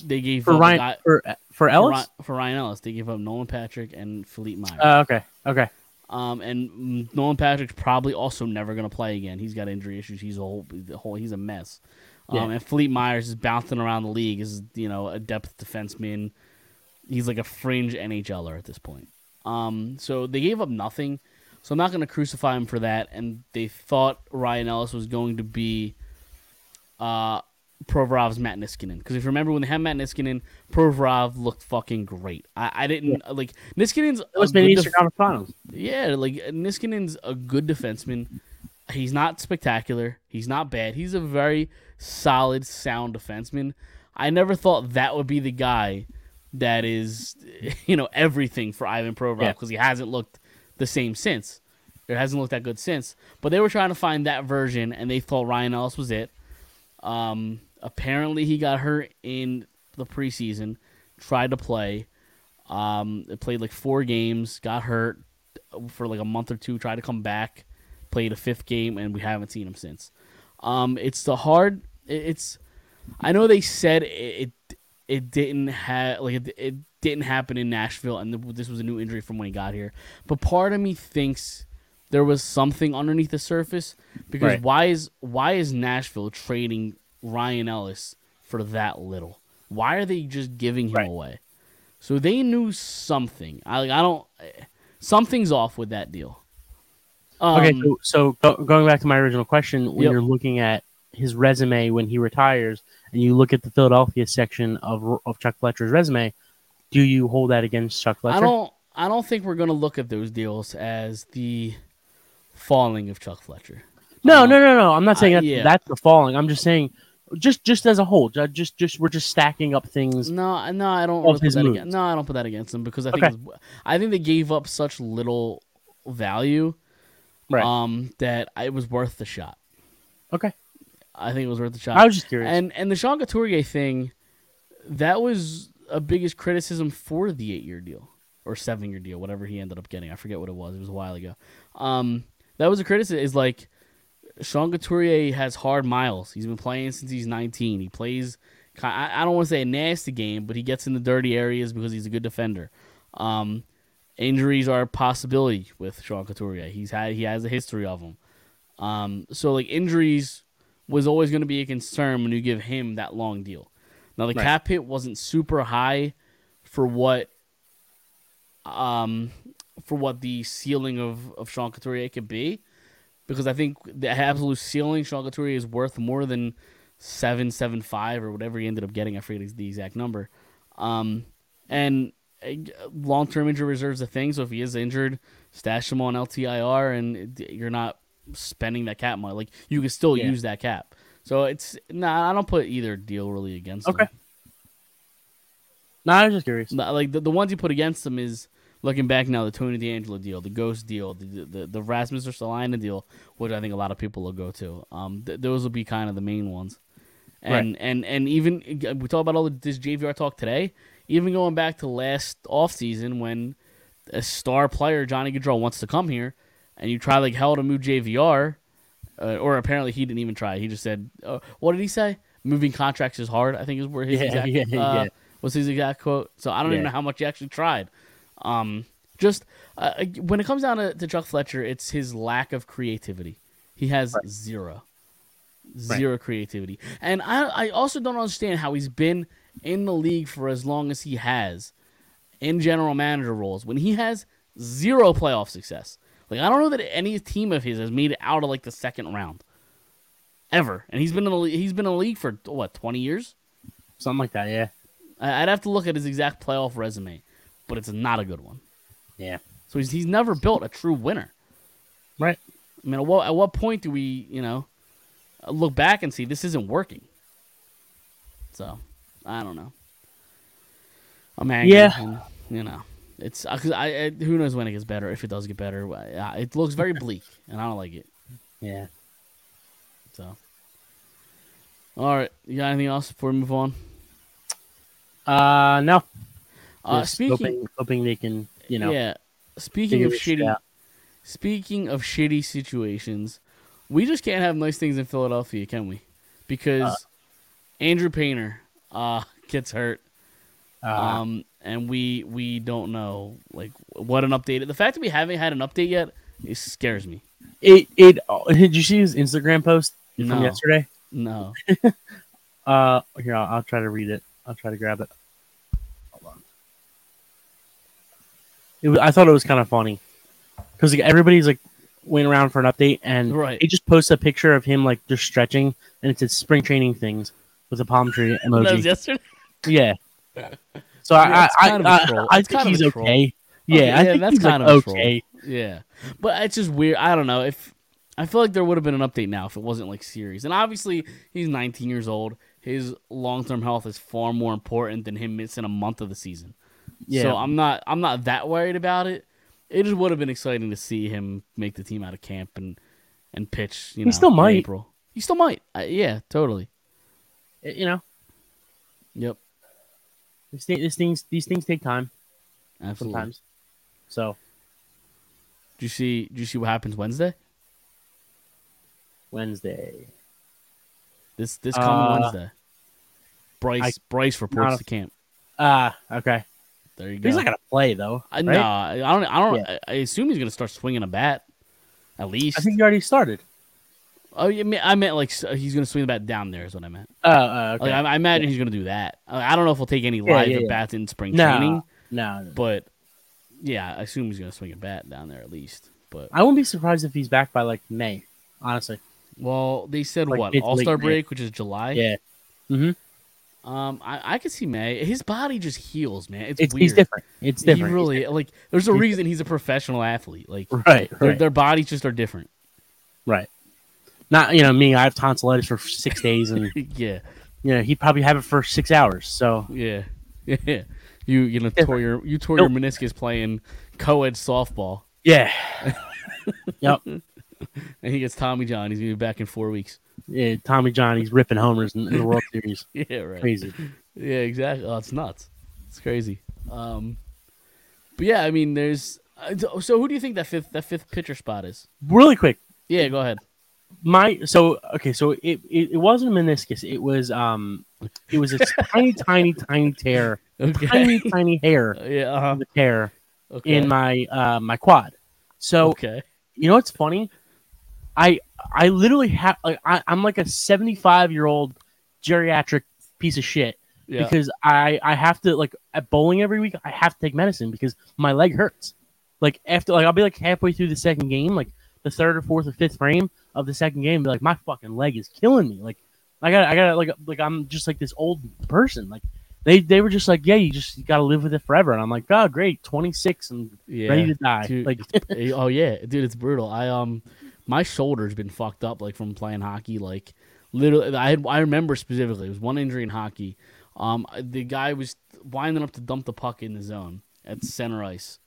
They gave For up Ryan guy- for for for, Ellis? Ryan, for Ryan Ellis. They gave up Nolan Patrick and Philippe Myers. Uh, okay, okay. um, and Nolan Patrick's probably also never going to play again. He's got injury issues. He's a whole, whole he's a mess. Um, Yeah. and Philippe Myers is bouncing around the league. Is you know a depth defenseman. He's like a fringe NHLer at this point. Um, so they gave up nothing. So I'm not going to crucify him for that. And they thought Ryan Ellis was going to be uh, Provorov's Matt Niskanen. Because if you remember when they had Matt Niskanen, Provorov looked fucking great. I, I didn't like Niskanen's. It was been Eastern def- Conference Finals. yeah, like Niskanen's a good defenseman. He's not spectacular. He's not bad. He's a very solid, sound defenseman. I never thought that would be the guy that is, you know, everything for Ivan Provorov Yeah. because he hasn't looked the same since. It hasn't looked that good since. But they were trying to find that version, and they thought Ryan Ellis was it. Um, apparently, he got hurt in the preseason. Tried to play. Um, played like four games. Got hurt for like a month or two. Tried to come back. Played a fifth game, and we haven't seen him since. Um, it's the hard. It's. I know they said it. It, it didn't have like it, it didn't happen in Nashville, and th- this was a new injury from when he got here. But part of me thinks there was something underneath the surface. Because Right. why is why is Nashville trading Ryan Ellis for that little? Why are they just giving him Right. away? So they knew something. I like I don't. Something's off with that deal. Um, okay, so, so go, going back to my original question, when Yep. you're looking at his resume when he retires, and you look at the Philadelphia section of of Chuck Fletcher's resume, do you hold that against Chuck Fletcher? I don't. I don't think we're gonna look at those deals as the falling of Chuck Fletcher. No, Um, no, no, no. I'm not saying I- that, yeah. that's the falling. I'm just saying, just just as a whole, ju- just just we're just stacking up things. No, no, I don't really put that against. No, I don't put that against them because I think Okay. was, I think they gave up such little value, Right. um, that it was worth the shot. Okay. I think it was worth the shot. I was just curious. and and the Sean Couturier thing, that was a biggest criticism for the eight year deal or seven year deal, whatever he ended up getting. I forget what it was. It was a while ago. Um, that was a criticism. Is like Sean Couturier has hard miles. He's been playing since he's 19. He plays. I I don't want to say a nasty game, but he gets in the dirty areas because he's a good defender. Um, injuries are a possibility with Sean Couturier. He's had he has a history of them. Um, so like injuries was always going to be a concern when you give him that long deal. Now the Right. cap hit wasn't super high for what um for what the ceiling of of Sean Couturier could be because I think the absolute ceiling Sean Couturier is worth more than seven seven five or whatever he ended up getting. I forget the exact number. Um, and long term injury reserves a thing. So if he is injured, stash him on LTIR, and you're not spending that cap money. Like you can still Yeah. use that cap. So it's nah. I don't put either deal really against. Okay. Them. no, I was just curious. Like the, the ones you put against them is looking back now the Tony DeAngelo deal, the Ghost deal, the the, the Rasmus Ristolainen deal, which I think a lot of people will go to. Um, th- those will be kind of the main ones. And and and even we talk about all the, this JVR talk today. Even going back to last offseason when a star player Johnny Gaudreau wants to come here, and you try like hell to move JVR, uh, or apparently he didn't even try. He just said, uh, "What did he say? Moving contracts is hard." I think is where his Yeah, exact yeah, uh, yeah. was his exact quote. So I don't even know how much he actually tried. Um, just uh, when it comes down to, to Chuck Fletcher, it's his lack of creativity. He has zero, zero creativity, and I I also don't understand how he's been in the league for as long as he has in general manager roles when he has zero playoff success. Like I don't know that any team of his has made it out of like the second round ever, and he's been in the he's been in the league for what twenty years. Something like that. Yeah. I'd have to look at his exact playoff resume, but it's not a good one. Yeah. So he's he's never built a true winner. Right. I mean, at what at what point do we you know look back and see this isn't working? So I don't know. I'm angry. Yeah. and, you know, it's uh, 'cause I, I who knows when it gets better if it does get better. Uh, It looks very bleak, and I don't like it. Yeah. So. All right, you got anything else before we move on? Uh, no. Uh, Just speaking, hoping, hoping they can, you know, yeah. Speaking of shitty, out. speaking of shitty situations, we just can't have nice things in Philadelphia, can we? Because Andrew Painter uh, gets hurt, Uh, um, and we we don't know like what an update. The fact that we haven't had an update yet it scares me. it it. Did you see his Instagram post from No. yesterday? No, Uh, here I'll, I'll try to read it. I'll try to grab it. Hold on. It was, I thought it was kind of funny because like, everybody's like went around for an update, and Right. he just posts a picture of him like just stretching, and it says spring training things with a palm tree that was emoji. yesterday. yeah. So Yeah, I I, kind of a I, troll. I think kind of he's okay. Yeah, Okay, I yeah, think that's he's kind like, of a troll. okay. Yeah, but it's just weird. I don't know if I feel like there would have been an update now if it wasn't like serious. And obviously, he's 19 years old. His long term health is far more important than him missing a month of the season. Yeah. So I'm not I'm not that worried about it. It just would have been exciting to see him make the team out of camp and and pitch. You know, still in might. April. He still might. Uh, yeah, totally. You know, Yep. these, these things these things take time Absolutely. sometimes. So Do you see? Do you see what happens Wednesday? Wednesday. This this coming Uh, Wednesday. Bryce I- Bryce reports a- to camp. Ah, okay. There you go. He's not gonna play though. I, right? No, I don't. I don't. Yeah. I, I assume he's gonna start swinging a bat. At least. I think he already started. Oh, I mean- I meant like he's gonna swing the bat down there. Is what I meant. Uh, uh okay. Like, I, I imagine he's gonna do that. I I don't know if he'll take any live yeah, at yeah. bats in spring no, training, no, no. but yeah, I assume he's gonna swing a bat down there at least. But I won't be surprised if he's back by like May. Honestly, well, they said Like what All Star late May. break, which is July. yeah, hmm Um, I I could see May. His body just heals, man. It's, it's weird. he's different. It's different. He really like. There's a reason he's a professional athlete. Like right, their right, their bodies just are different. right. Not you know me. I have tonsillitis for six days, and yeah, you know he probably have it for six hours. So yeah, yeah. You you know tore your you tore your meniscus playing co-ed softball, yeah, yep. and he gets Tommy John. He's gonna be back in four weeks. Yeah, Tommy John, he's ripping homers in, in the World Series. Yeah, right. Crazy. Yeah, exactly. Oh, it's nuts. It's crazy. Um, but yeah, I mean, there's. Uh, so who do you think that fifth that fifth pitcher spot is? Really quick, Yeah, go ahead. My so okay, so it, it, it wasn't a meniscus. It was um, it was a tiny, tiny, tiny tear, Okay. tiny, tiny hair yeah. Uh-huh. tear Okay. in my uh my quad. So okay. you know what's funny? I I literally have like I, I'm like a 75 year old geriatric piece of shit Yeah. because I I have to like at bowling every week I have to take medicine because my leg hurts. Like after like I'll be like halfway through the second game, like the third or fourth or fifth frame of the second game, be like my fucking leg is killing me. Like I got I got like like I'm just like this old person. Like they they were just like yeah you just you got to live with it forever and I'm like oh great 26 and yeah. ready to die. Dude, Like Eh, oh yeah, dude, it's brutal. I um, my shoulder's been fucked up like from playing hockey. Like literally, I had I remember specifically it was one injury in hockey. Um, the guy was winding up to dump the puck in the zone at center ice,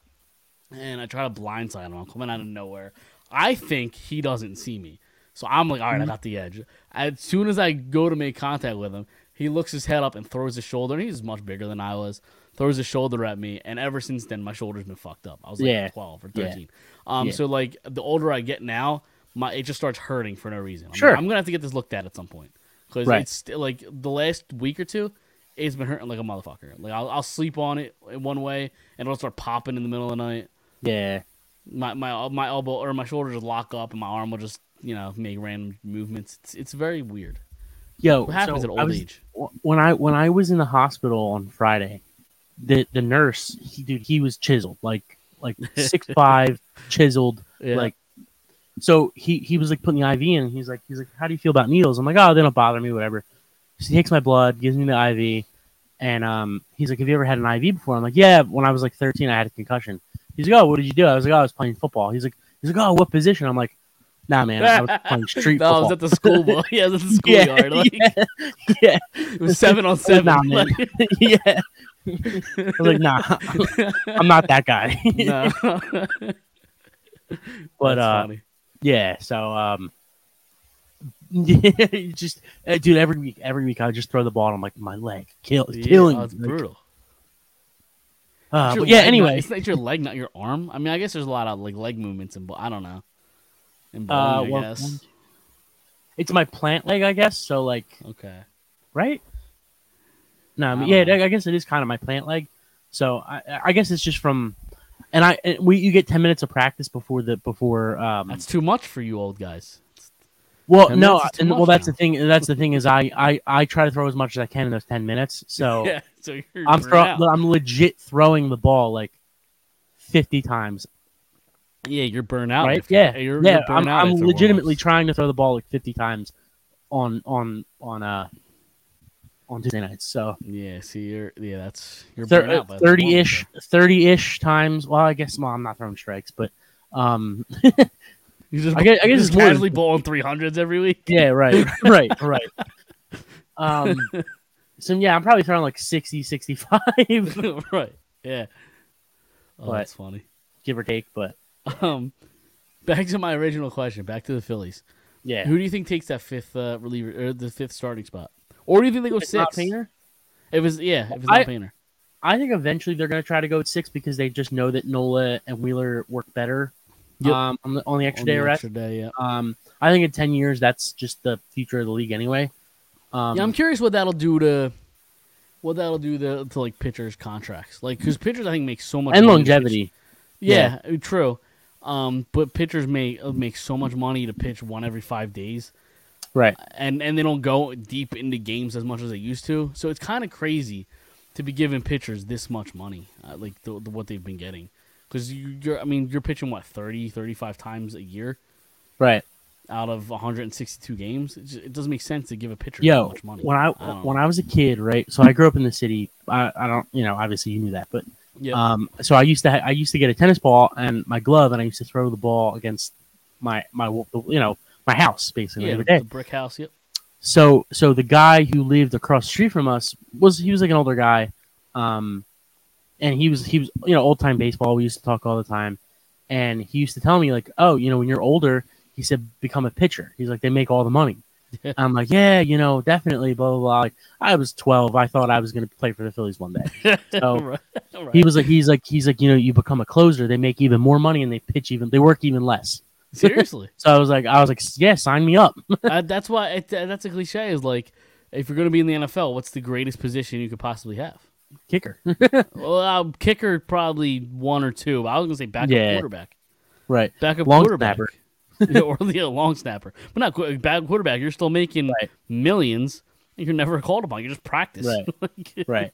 and I try to blindside him. I'm coming out of nowhere. I think he doesn't see me, so I'm like, all right, I got the edge. As soon as I go to make contact with him, he looks his head up and throws his shoulder. And he's much bigger than I was. Throws his shoulder at me, and ever since then, my shoulder's been fucked up. I was like Yeah. 12 or Yeah. 13. Um, Yeah. so like the older I get now, my it just starts hurting for no reason. I'm like, Sure. I'm gonna have to get this looked at at some point because Right. it's like the last week or two, it's been hurting like a motherfucker. Like I'll, I'll sleep on it in one way, and it'll start popping in the middle of the night. yeah My my my elbow or my shoulder just lock up, and my arm will just you know make random movements. It's it's very weird. yo What happens so at old was- age? when I when I was in the hospital on Friday, the the nurse, he, dude, he was chiseled, like like six five, chiseled, Yeah. like. So he he was like putting the IV in. He's like he's like, how do you feel about needles? I'm like, oh, they don't bother me, whatever. So he takes my blood, gives me the IV, and um, he's like, have you ever had an IV before? I'm like, yeah, when I was like 13, I had a concussion. He's like, oh, what did you do? I was like, oh, I was playing football. He's like, he's like, oh, what position? I'm like, nah, man, I was playing street no, I football. was at the school ball. yeah, I was at the yeah, schoolyard. Like, yeah, yeah. It was seven on seven. Nah, man. Yeah. I was like, nah, I'm not that guy. no. But, That's uh, funny. yeah, so um, yeah, just uh, dude, every week, every week I just throw the ball. and I'm like, my leg, kill, Yeah, killing. oh, it's Like, brutal. Uh, but yeah, anyway, it's not your leg, not your arm. I mean, I guess there's a lot of like leg movements and I don't know. In uh, bowling, I guess. it's my plant leg, I guess. So like, Okay. right? No, I mean, I yeah, know. I guess it is kind of my plant leg. So I, I guess it's just from, and I and we you get ten minutes of practice before the before um That's too much for you old guys. Well, no, minutes is too and well, that's now. the thing. That's the thing is, I, I, I try to throw as much as I can in those ten minutes. So yeah. So you're I'm throw. I'm legit throwing the ball like fifty times. Yeah, you're burnt out. right? if- Yeah, You're, yeah. you're burnt I'm, out I'm legitimately trying to throw the ball like fifty times on on on uh on Tuesday nights. So Yeah. See, you're yeah. That's you're burnt out. by the thirty ish, thirty ish times. Well, I guess well, I'm not throwing strikes, but um. You just, I guess- I guess just it's casually bowling three hundreds every week. yeah, right, right, right. Um, so yeah, I'm probably throwing like 60, 65, right. Yeah. Oh, But- that's funny. give or take. But Um, back to my original question. Back to the Phillies. yeah, Who do you think takes that fifth uh, reliever or the fifth starting spot? Or do you think they go It's six? Painter? It was yeah. If it's I- not Painter. I think eventually they're going to try to go at six because they just know that Nola and Wheeler work better Yep. um, on, the, on the extra On day the rest. extra day, yeah. Um, I think in ten years that's just the future of the league anyway. Um, yeah, I'm curious what that'll do to what that'll do to, to like pitchers' contracts. Like, because pitchers, I think make so much and money. longevity. Yeah, true. Um, but pitchers make uh, make so much money to pitch one every five days, Right. and and they don't go deep into games as much as they used to. So it's kind of crazy to be giving pitchers this much money, uh, like the, the, what they've been getting. Because you, you're, I mean, you're pitching what 30, 35 times a year Right. Out of 162 games. It, just, it doesn't make sense to give a pitcher that Yo, much money. when I, I when I was a kid, right? So I grew up in the city. I, I don't, you know, obviously you knew that, but yeah, um, so I used to ha- I used to get a tennis ball and my glove, and I used to throw the ball against my my you know my house basically yeah, every the, the brick house. Yep. So so the guy who lived across the street from us was he was like an older guy, um, and he was he was you know old time baseball. We used to talk all the time, and he used to tell me like, oh, you know, when you're older, he said become a pitcher. He's like they make all the money. I'm like, yeah, you know, definitely, blah blah blah. Like, I was 12. I thought I was going to play for the Phillies one day. So right. right. he was like, he's like, he's like, you know, you become a closer, they make even more money and they pitch even, they work even less. Seriously. So I was like, I was like, yeah, sign me up. uh, that's why it, that's a cliche. Is like if you're going to be in the NFL, what's the greatest position you could possibly have? Kicker. Well, uh, kicker probably one or two. I was going to say backup Yeah. quarterback, right. backup Long quarterback, snapper. Or the long snapper, but not qu- bad quarterback. You're still making Right. millions. and You're never called upon. You just practice. Right. Like, Right.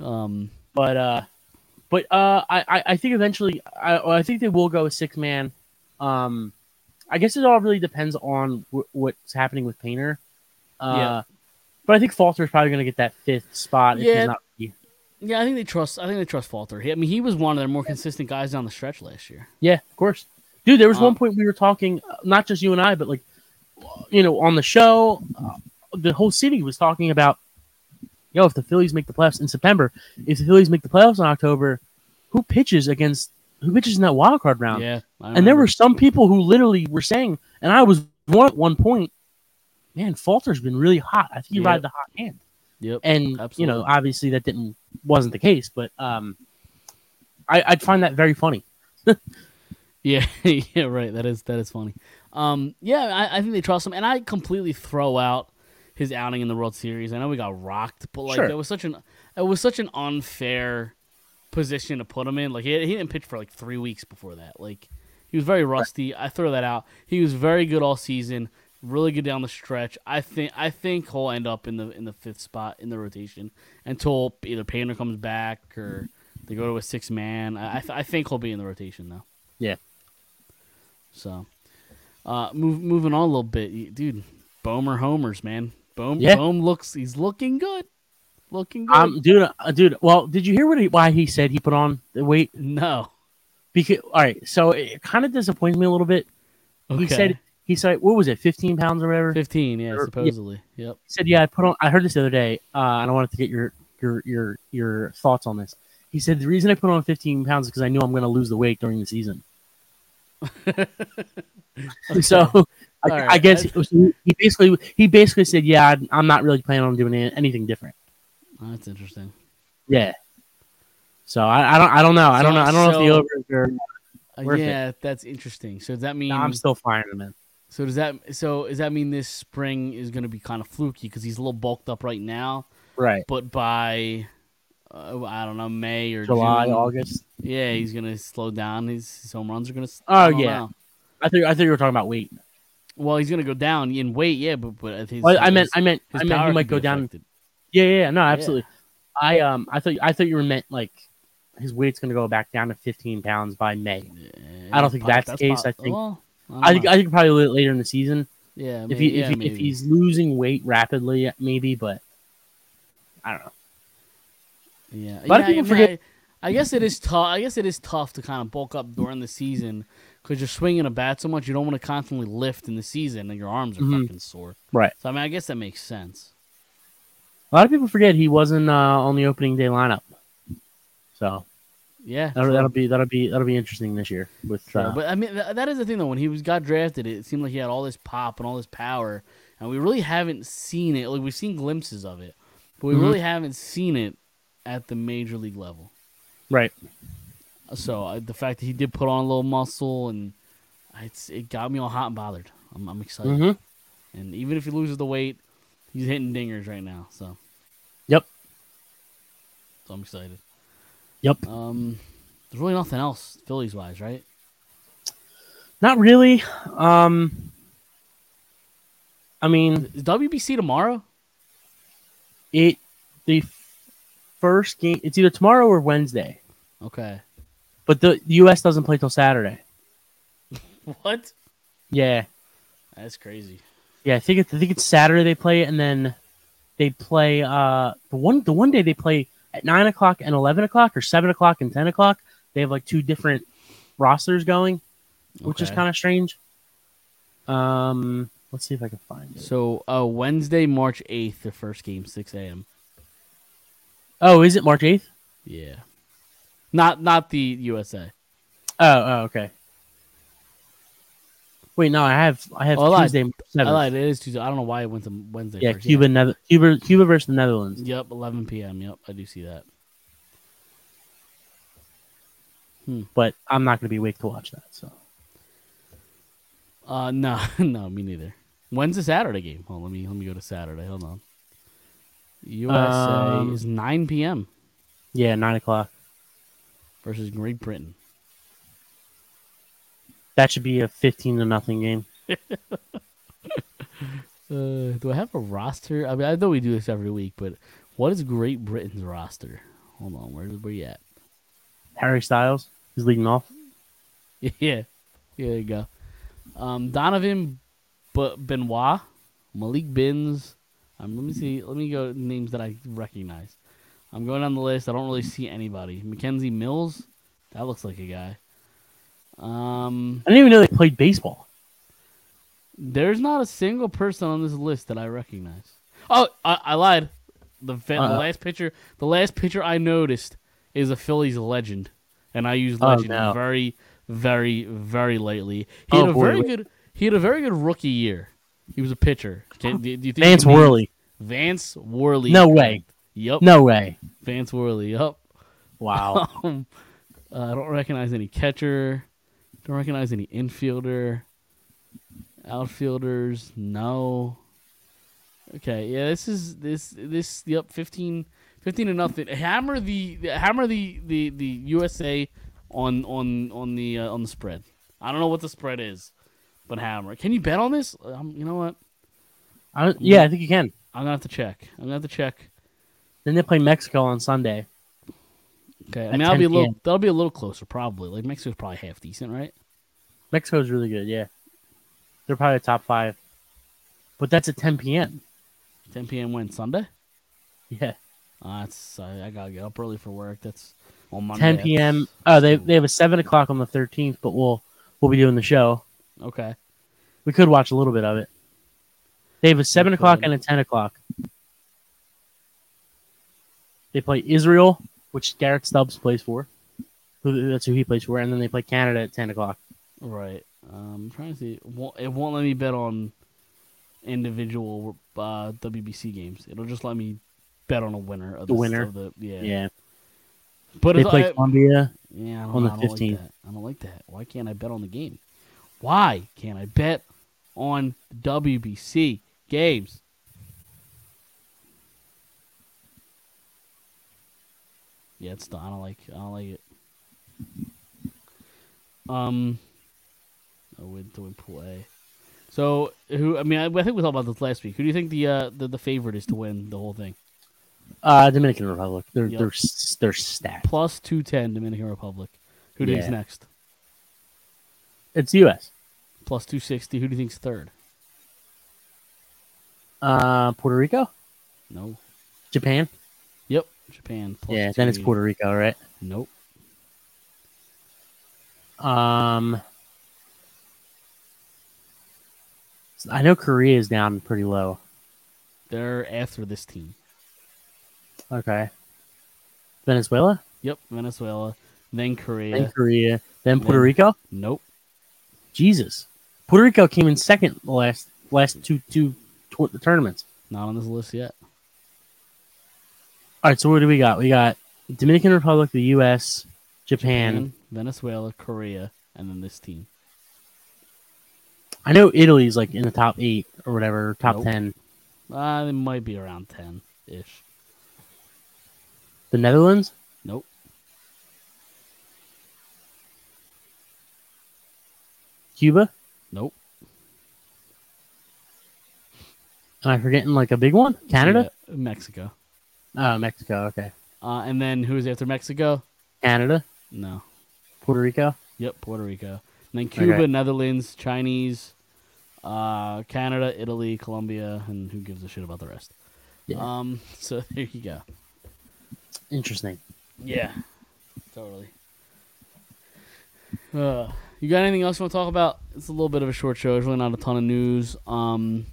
Um. But uh, but uh, I I- think eventually I I think they will go with six man. Um, I guess it all really depends on w- what's happening with Painter. Uh, Yeah. But I think Falter is probably going to get that fifth spot. If Yeah. not, Yeah, I think they trust. I think they trust Falter. I mean, he was one of their more consistent guys down the stretch last year. yeah, of course, dude. There was Um, one point we were talking, uh, not just you and I, but like, you know, on the show, uh, the whole city was talking about, yo, if the Phillies make the playoffs in September, if the Phillies make the playoffs in October, who pitches against who pitches in that wild card round? Yeah, And there were some people who literally were saying, and I was one at one point, man, Falter's been really hot. I think he Yep. ride the hot hand. Yep. And you know, obviously that didn't wasn't the case, but um, I, I'd find that very funny. Yeah, yeah, right. That is that is funny. Um, yeah, I, I think they trust him, and I completely throw out his outing in the World Series. I know we got rocked, but like Sure. it was such an it was such an unfair position to put him in. Like he, he didn't pitch for like three weeks before that. Like he was very rusty. I throw that out. He was very good all season. Really good down the stretch. I think I think he'll end up in the in the fifth spot in the rotation until either Painter comes back or they go to a six man. I I, th- I think he'll be in the rotation though. Yeah. So, uh, move, moving on a little bit, dude. Bomer homers, man. Boom, Yeah. Boom looks. He's looking good. Looking good. Um, dude, uh, dude. Well, did you hear what he, why he said he put on the weight? no. Because all right, so it kind of disappoints me a little bit. Okay. He said he said what was it, fifteen pounds or whatever? fifteen. Yeah, Or- yeah. supposedly. Yep. He said, "Yeah, I put on." I heard this the other day, uh, and I wanted to get your your your your thoughts on this. He said the reason I put on 15 pounds is because I knew I'm going to lose the weight during the season. So I, All I guess it he basically he basically said, "Yeah, I'm not really planning on doing anything different." Oh, that's interesting. Yeah. So I, I don't I don't know I don't know I don't know if the overs are. Uh, Worth it. yeah, that's interesting. So does that mean? No, I'm still firing them in. so does that? So does that mean this spring is going to be kind of fluky because he's a little bulked up right now, Right. but by uh, I don't know May or July, June, August. Yeah, he's going to slow down. His, his home runs are going to. Oh, yeah. I think I thought you were talking about weight. Well, he's going to go down in weight. Yeah, but but his, Well, I meant I meant I meant he might go down. affected. Yeah, yeah, yeah, no, absolutely. I um I thought I thought you were meant like his weight's going to go back down to 15 pounds by May. I don't think pos- that's the case. I think- well, don't I think. I think probably later in the season yeah, if he yeah, if, he, if he's losing weight rapidly, maybe. But I don't know. Yeah, a lot of people I, forget- I, I guess it is tough. I guess it is tough to kind of bulk up during the season because you're swinging a bat so much. You don't want to constantly lift in the season, and your arms are Mhm. fucking sore. Right. So I mean, I guess that makes sense. A lot of people forget he wasn't uh, on the opening day lineup. So Yeah, that'll, that'll be that'll be that'll be interesting this year with uh, but I mean, th- that is the thing though. When he was got drafted, it seemed like he had all this pop and all this power, and we really haven't seen it. Like we've seen glimpses of it, but we Mhm. really haven't seen it at the major league level. right. So uh, the fact that he did put on a little muscle and it's it got me all hot and bothered. I'm, I'm excited, hmm and even if he loses the weight, he's hitting dingers right now. So Yep. so I'm excited. Yep. Um, there's really nothing else Phillies wise, right? Not really. Um, I mean, Is WBC tomorrow? it the first game. It's either tomorrow or Wednesday, Okay. but the U.S. doesn't play till Saturday. What? Yeah, That's crazy. yeah. I think it's, I think it's Saturday they play, it, and then they play uh the one the one day they play at nine o'clock and eleven o'clock, or seven o'clock and ten o'clock. They have like two different rosters going, which is kind of strange. Um, let's see if I can find it. So uh, Wednesday, March eighth, the first game, six a.m. Oh, is it March eighth? Yeah. Not not the USA. Oh, oh, okay. Wait, no, I have I have Oh, I. Tuesday. I lied. It is Tuesday. I don't know why it went to Wednesday. Yeah, first. Cuba, Nether- Cuba, Cuba versus the Netherlands. Yep, eleven p.m. Yep, I do see that. Hmm. But I'm not going to be awake to watch that. So Uh, no, no, me neither. When's the Saturday game? Hold on, let me let me go to Saturday. Hold on. USA Um, is nine p.m. yeah, nine o'clock. versus Great Britain. That should be a fifteen to nothing game. Uh, do I have a roster? I mean, I know we do this every week, but what is Great Britain's roster? Hold on, where where you at? Harry Styles is leading off. Yeah, yeah, there you go. Um, Donovan B- Benoit, Malik Bins. Um, let me see. Let me go names that I recognize. I'm going down the list. I don't really see anybody. McKenzie Mills. That looks like a guy. Um, I didn't even know they played baseball. there's not a single person on this list that I recognize. Oh, I, I lied. The, Uh-oh. last picture, the last picture I noticed is a Phillies legend, and I use Oh, legend no. very, very, very lightly. He Oh, had a boy. very good. He had a very good rookie year. He was a pitcher. Do, do you think Vance you can name- Worley. Vance Worley. No way. Yep. No way. Vance Worley. Yep. Wow. Um, uh, I don't recognize any catcher. Don't recognize any infielder. Outfielders, no. Okay, yeah, this is this this yep 15, 15 to nothing. Hammer the hammer the the the USA on on on the uh, on the spread. I don't know what the spread is, but hammer. Can you bet on this? Um, you know what? I yeah, I think you can. I'm gonna have to check. I'm gonna have to check. Then they play Mexico on Sunday. Okay, I mean that'll be a little p.m. that'll be a little closer probably. Like Mexico's probably half decent, right? Mexico's really good. Yeah, they're probably top five. But that's at 10 p.m. 10 p.m. when Sunday? Yeah, Uh, that's I, I gotta get up early for work. That's on Monday. 10 p.m. Oh, they they have a seven o'clock on the 13th, but we'll we'll be doing the show. Okay. We could watch a little bit of it. They have a seven o'clock and a ten o'clock. They play Israel, which Garrett Stubbs plays for. Who that's who he plays for, and then they play Canada at ten o'clock. Right. Um, I'm trying to see. It won't, it won't let me bet on individual uh, WBC games. It'll just let me bet on a winner. Of The the, winner? Of the, yeah. Yeah, But they it's, play I, Colombia. yeah, I on the I don't like 15th. that. I don't like that. Why can't I bet on the game? Why can't I bet on WBC games? Yeah, it's I don't like I don't like it. Um, I went to win pool A. So who? I mean, I, I think we talked about this last week. Who do you think the uh the, the favorite is to win the whole thing? Uh, Dominican Republic. They're Yep. they're they're stacked. Plus two ten Dominican Republic. Who do you think's Yeah. next? It's U.S. Plus two sixty. Who do you think's third? Uh, Puerto Rico, No. Japan. Yep. Japan. Plus yeah, then it's Puerto Rico, right? Nope. Um, I know Korea is down pretty low. They're after this team. Okay. Venezuela, Yep. Venezuela. Then Korea. then Korea, then Puerto Then- Rico. nope. Jesus, Puerto Rico came in second the last last two two tour- tournaments. Not on this list yet. All right, so what do we got? We got Dominican Republic, the U.S., Japan. Japan, Venezuela, Korea, and then this team. I know Italy's like in the top eight or whatever, top Nope. ten. Uh, it might be around ten ish. The Netherlands, Nope. Cuba. Nope. Am I forgetting like a big one? Canada? Yeah, Mexico. Oh, Mexico. Okay. Uh, and then who's after Mexico? Canada, No. Puerto Rico. Yep, Puerto Rico. And then Cuba, Okay. Netherlands, Chinese, uh, Canada, Italy, Colombia, and who gives a shit about the rest? Yeah. Um. So there you go. Interesting. Yeah. Totally. Uh, you got anything else you want to talk about? It's a little bit of a short show. There's really not a ton of news. Um.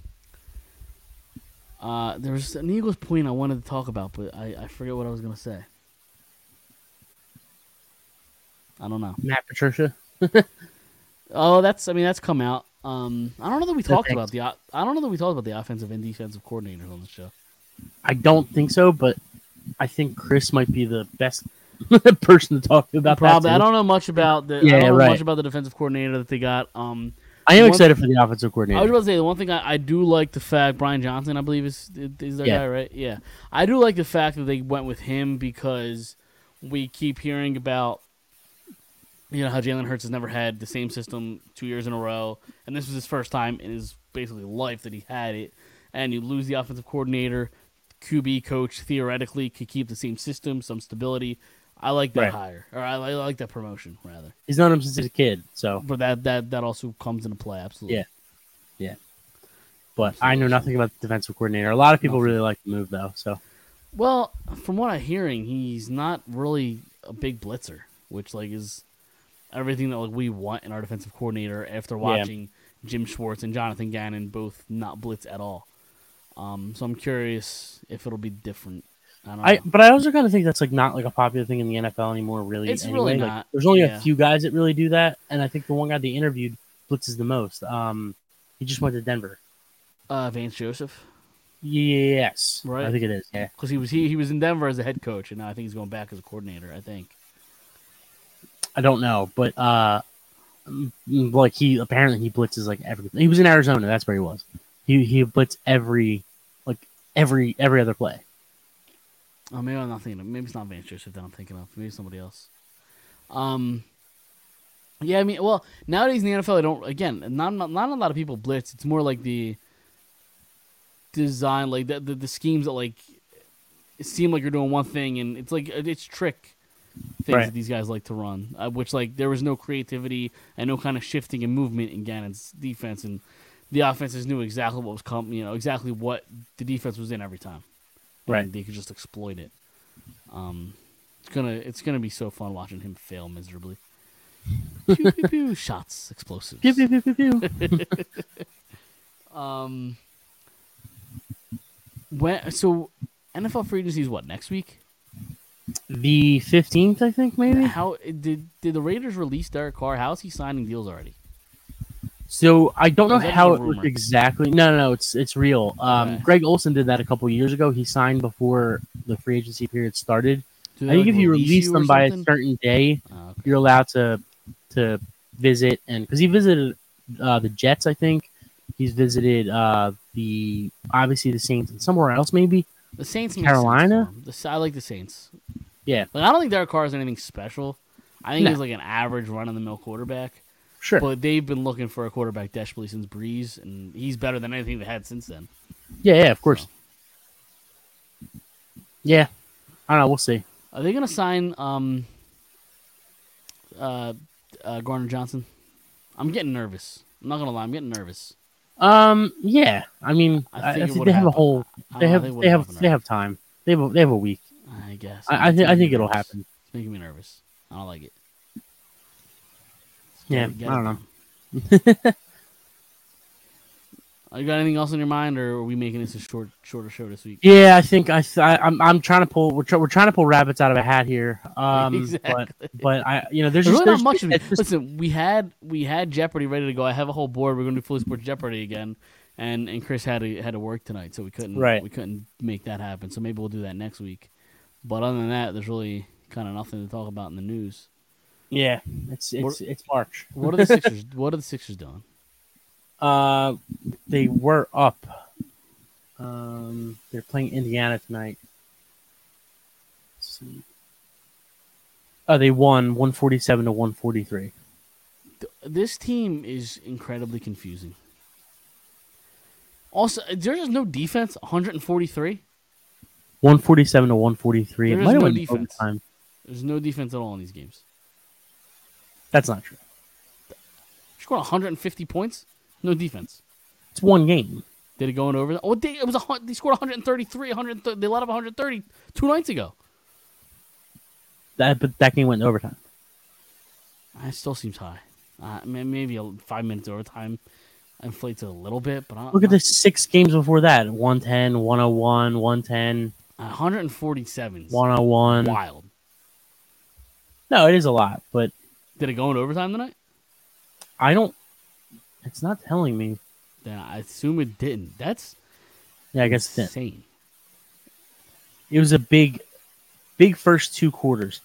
Uh, there was an Eagles point I wanted to talk about, but I, I forget what I was gonna say. I don't know. Matt Patricia. Oh, that's I mean that's come out. Um, I don't know that we talked about the. I don't know that we talked about the offensive and defensive coordinators on the show. I don't think so, but I think Chris might be the best person to talk to about Probably. that. I don't know much about the. I Yeah, don't know right. much about the defensive coordinator that they got. Um, I am excited for the offensive coordinator. I was about to say the one thing I, I do like the fact Brian Johnson, I believe is is their Yeah. guy, right? Yeah, I do like the fact that they went with him because we keep hearing about you know how Jalen Hurts has never had the same system two years in a row, and this was his first time in his basically life that he had it. And you lose the offensive coordinator, QB coach theoretically could keep the same system, some stability. I like that Right. hire, or I, I like that promotion rather. He's known him since he was a kid, so. But that that that also comes into play absolutely. Yeah. Yeah. But I know nothing about the defensive coordinator. A lot of people Nothing. really like the move, though. So Well, from what I'm hearing, he's not really a big blitzer, which like is everything that like we want in our defensive coordinator after watching Jim Schwartz and Jonathan Gannon both not blitz at all. Um, so I'm curious if it'll be different. I don't I, but I also kind of think that's like not like a popular thing in the NFL anymore. Really, It's anyway. really Like, not, there's only yeah. a few guys that really do that, and I think the one guy they interviewed blitzes the most. Um, he just went to Denver. Uh, Vance Joseph, Yes, Right. I think it is. Yeah, because he was he, he was in Denver as a head coach, and now I think he's going back as a coordinator. I think. I don't know, but uh, like he apparently he blitzes like everything. He was in Arizona. That's where he was. He he blitz every like every every other play. Oh, maybe I'm not thinking of. Maybe it's not Vance Joseph that I'm thinking of. Maybe somebody else. Um. Yeah, I mean, well, nowadays in the NFL, I don't. Again, not not, not a lot of people blitz. It's more like the design, like the the, the schemes that like seem like you're doing one thing, and it's like it's trick things Right. that these guys like to run. Uh, which like there was no creativity and no kind of shifting and movement in Gannon's defense, and the offenses knew exactly what was coming. You know, exactly what the defense was in every time. Right. They could just exploit it. Um, it's gonna it's gonna be so fun watching him fail miserably. pew, pew, pew, shots, explosives. Pew, pew, pew, pew, pew. Um, when so NFL free agency is what next week? the fifteenth, I think maybe. How did did the Raiders release Derek Carr? How is he signing deals already? So I don't know how it worked exactly. No, no, no, it's it's real. Um, Okay. Greg Olsen did that a couple years ago. He signed before the free agency period started. I think like, if you release them by a certain day, Oh, okay. you're allowed to to visit and because he visited uh, the Jets, I think he's visited uh, the obviously the Saints and somewhere else maybe. The Saints, Carolina? The, I like the Saints. Yeah. like I don't think Derek Carr is anything special. I think No. he's like an average run of the mill quarterback. Sure. But they've been looking for a quarterback desperately since Brees, and he's better than anything they had since then. yeah, yeah, of course. So. Yeah, I don't know. We'll see. Are they gonna sign um uh, uh Gardner-Johnson? I'm getting nervous. I'm not gonna lie, I'm getting nervous. Um, yeah. I mean, I I, think I think they have a whole. They have they would've have happened, they have time. They have a, they have a week. I guess. I, I think I think it'll happen. It's making me nervous. I don't like it. Yeah, it- I don't know. Uh, You got anything else on your mind, or are we making this a short, shorter show this week? Yeah, I think I, I I'm I'm trying to pull we're, try, we're trying to pull rabbits out of a hat here. Um, Exactly. but but I you know there's, There's just really there's, not much of it. just- Listen, we had we had Jeopardy ready to go. I have a whole board. We're going to do fully sports Jeopardy again, and and Chris had to had to work tonight, so we couldn't Right. we couldn't make that happen. So maybe we'll do that next week. But other than that, there's really kind of nothing to talk about in the news. Yeah, it's it's it's March. What are the Sixers? what are the Sixers doing? Uh, they were up. Um, they're playing Indiana tonight. Let's see. Oh, they won one forty seven to one forty three. this team is incredibly confusing. Also, there's no defense. 143. 147 to 143. There it is might have no defense. overtime. There's no defense at all in these games. That's not true. Scored 150 points. No defense. It's one game. Did it go in over? Oh, they, it was a they scored 133. 100. They let up 130 two nights ago. That but that game went in overtime. It still seems high. Uh, may- maybe a, five minutes overtime inflates it a little bit, but I, Look at the six games before that 110, 101, 110, 147. 's 101. Wild. No, it is a lot, but Did it go in overtime tonight? I don't. It's not telling me. Then I assume it didn't. That's Yeah, I guess it did. insane. It was a big, big first two quarters.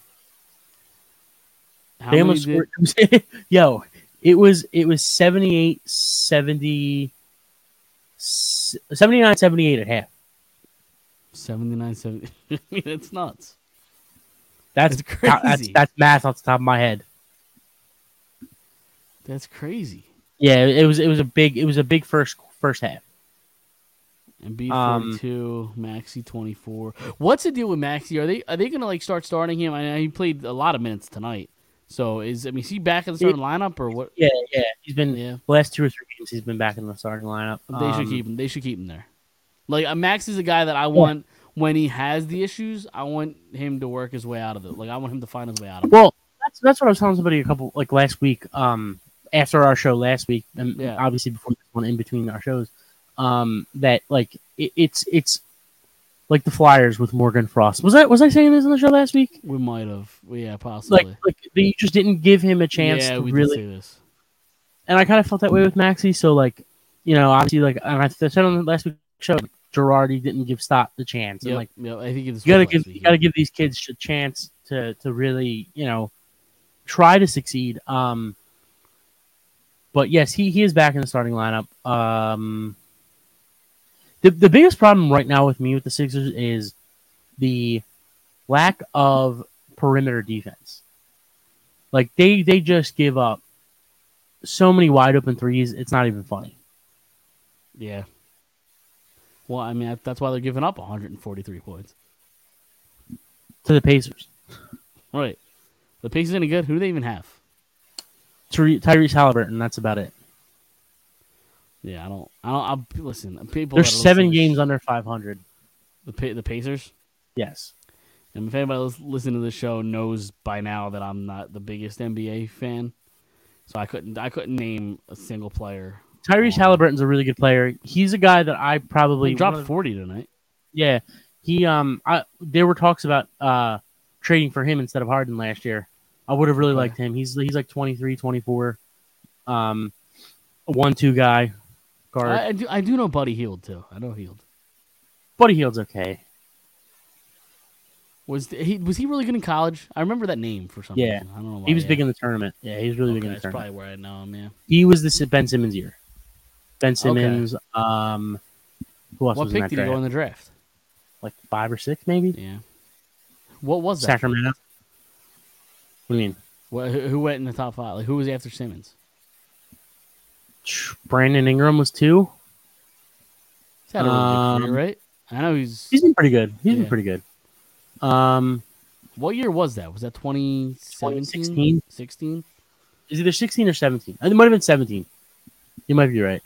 How many almost did- scored. Yo, it was it was 78 70 79 78 at half. 79, 70. I mean, it's nuts. That's That's, crazy. that's math off the top of my head. That's crazy. Yeah, it was it was a big it was a big first first half. And B Um, forty two, Maxey twenty four. What's the deal with Maxey? Are they are they gonna like start starting him? I know he played a lot of minutes tonight. So is I mean is he back in the starting lineup or what? Yeah, yeah. He's been Yeah, the last two or three games he's been back in the starting lineup. they should Um, keep him. They should keep him there. Like uh, Max is a guy that I want when he has the issues. I want him to work his way out of it. Like I want him to find his way out of it. Well, that's that's what I was telling somebody a couple like last week. Um, after our show last week, and Yeah. obviously before this one, in between our shows, um, that like it, it's it's like the Flyers with Morgan Frost. Was that was I saying this on the show last week? We might have. Yeah, possibly. Like like they just didn't give him a chance yeah, to we really. did say this. And I kind of felt that way with Maxey. So like, you know, obviously like and I said on the last week's show, Girardi didn't give Stott the chance. Yep, like yep, I think it's you gotta give week, you gotta give these kids a chance to to really you know try to succeed. Um, but yes, he he is back in the starting lineup. Um, the the biggest problem right now with me with the Sixers is the lack of perimeter defense. Like they they just give up so many wide open threes. It's not even funny. Yeah. Well, I mean, that's why they're giving up 143 points. To the Pacers, Right. The Pacers any good? Who do they even have? Tyre- Tyrese Halliburton. That's about it. Yeah, I don't. I don't. I'll, listen, people. There's seven games this- under 500. The the Pacers. Yes. And if anybody lis- listening to the show knows by now that I'm not the biggest NBA fan, so I couldn't. I couldn't name a single player. Tyrese. Halliburton's a really good player. He's a guy that I probably He dropped 40 tonight. Yeah, he um, I there were talks about uh trading for him instead of Harden last year. I would have really liked him. He's he's like 23, 24. Um, one-two guy, guard. I, I do. I do know Buddy Hield too. I know Hield. Buddy Hield's okay. Was th- he was he really good in college? I remember that name for some Yeah. reason. I don't know why. He was yeah. big in the tournament. Yeah, he was really big in the that's tournament. probably where I know him. Yeah. He was the Ben Simmons year. Ben Simmons. Um, who else What pick that did he go in the draft? Like five or six, maybe. Yeah. What was that? Sacramento. What do you mean? What, who who went in the top five? Like who was after Simmons? Brandon Ingram was two. He's had a really good career, Um, right? I know he's. He's been pretty good. He's Yeah. been pretty good. Um, What year was that? Was that 2017? 2016. 16? is either sixteen or seventeen. It might have been seventeen. You might be right.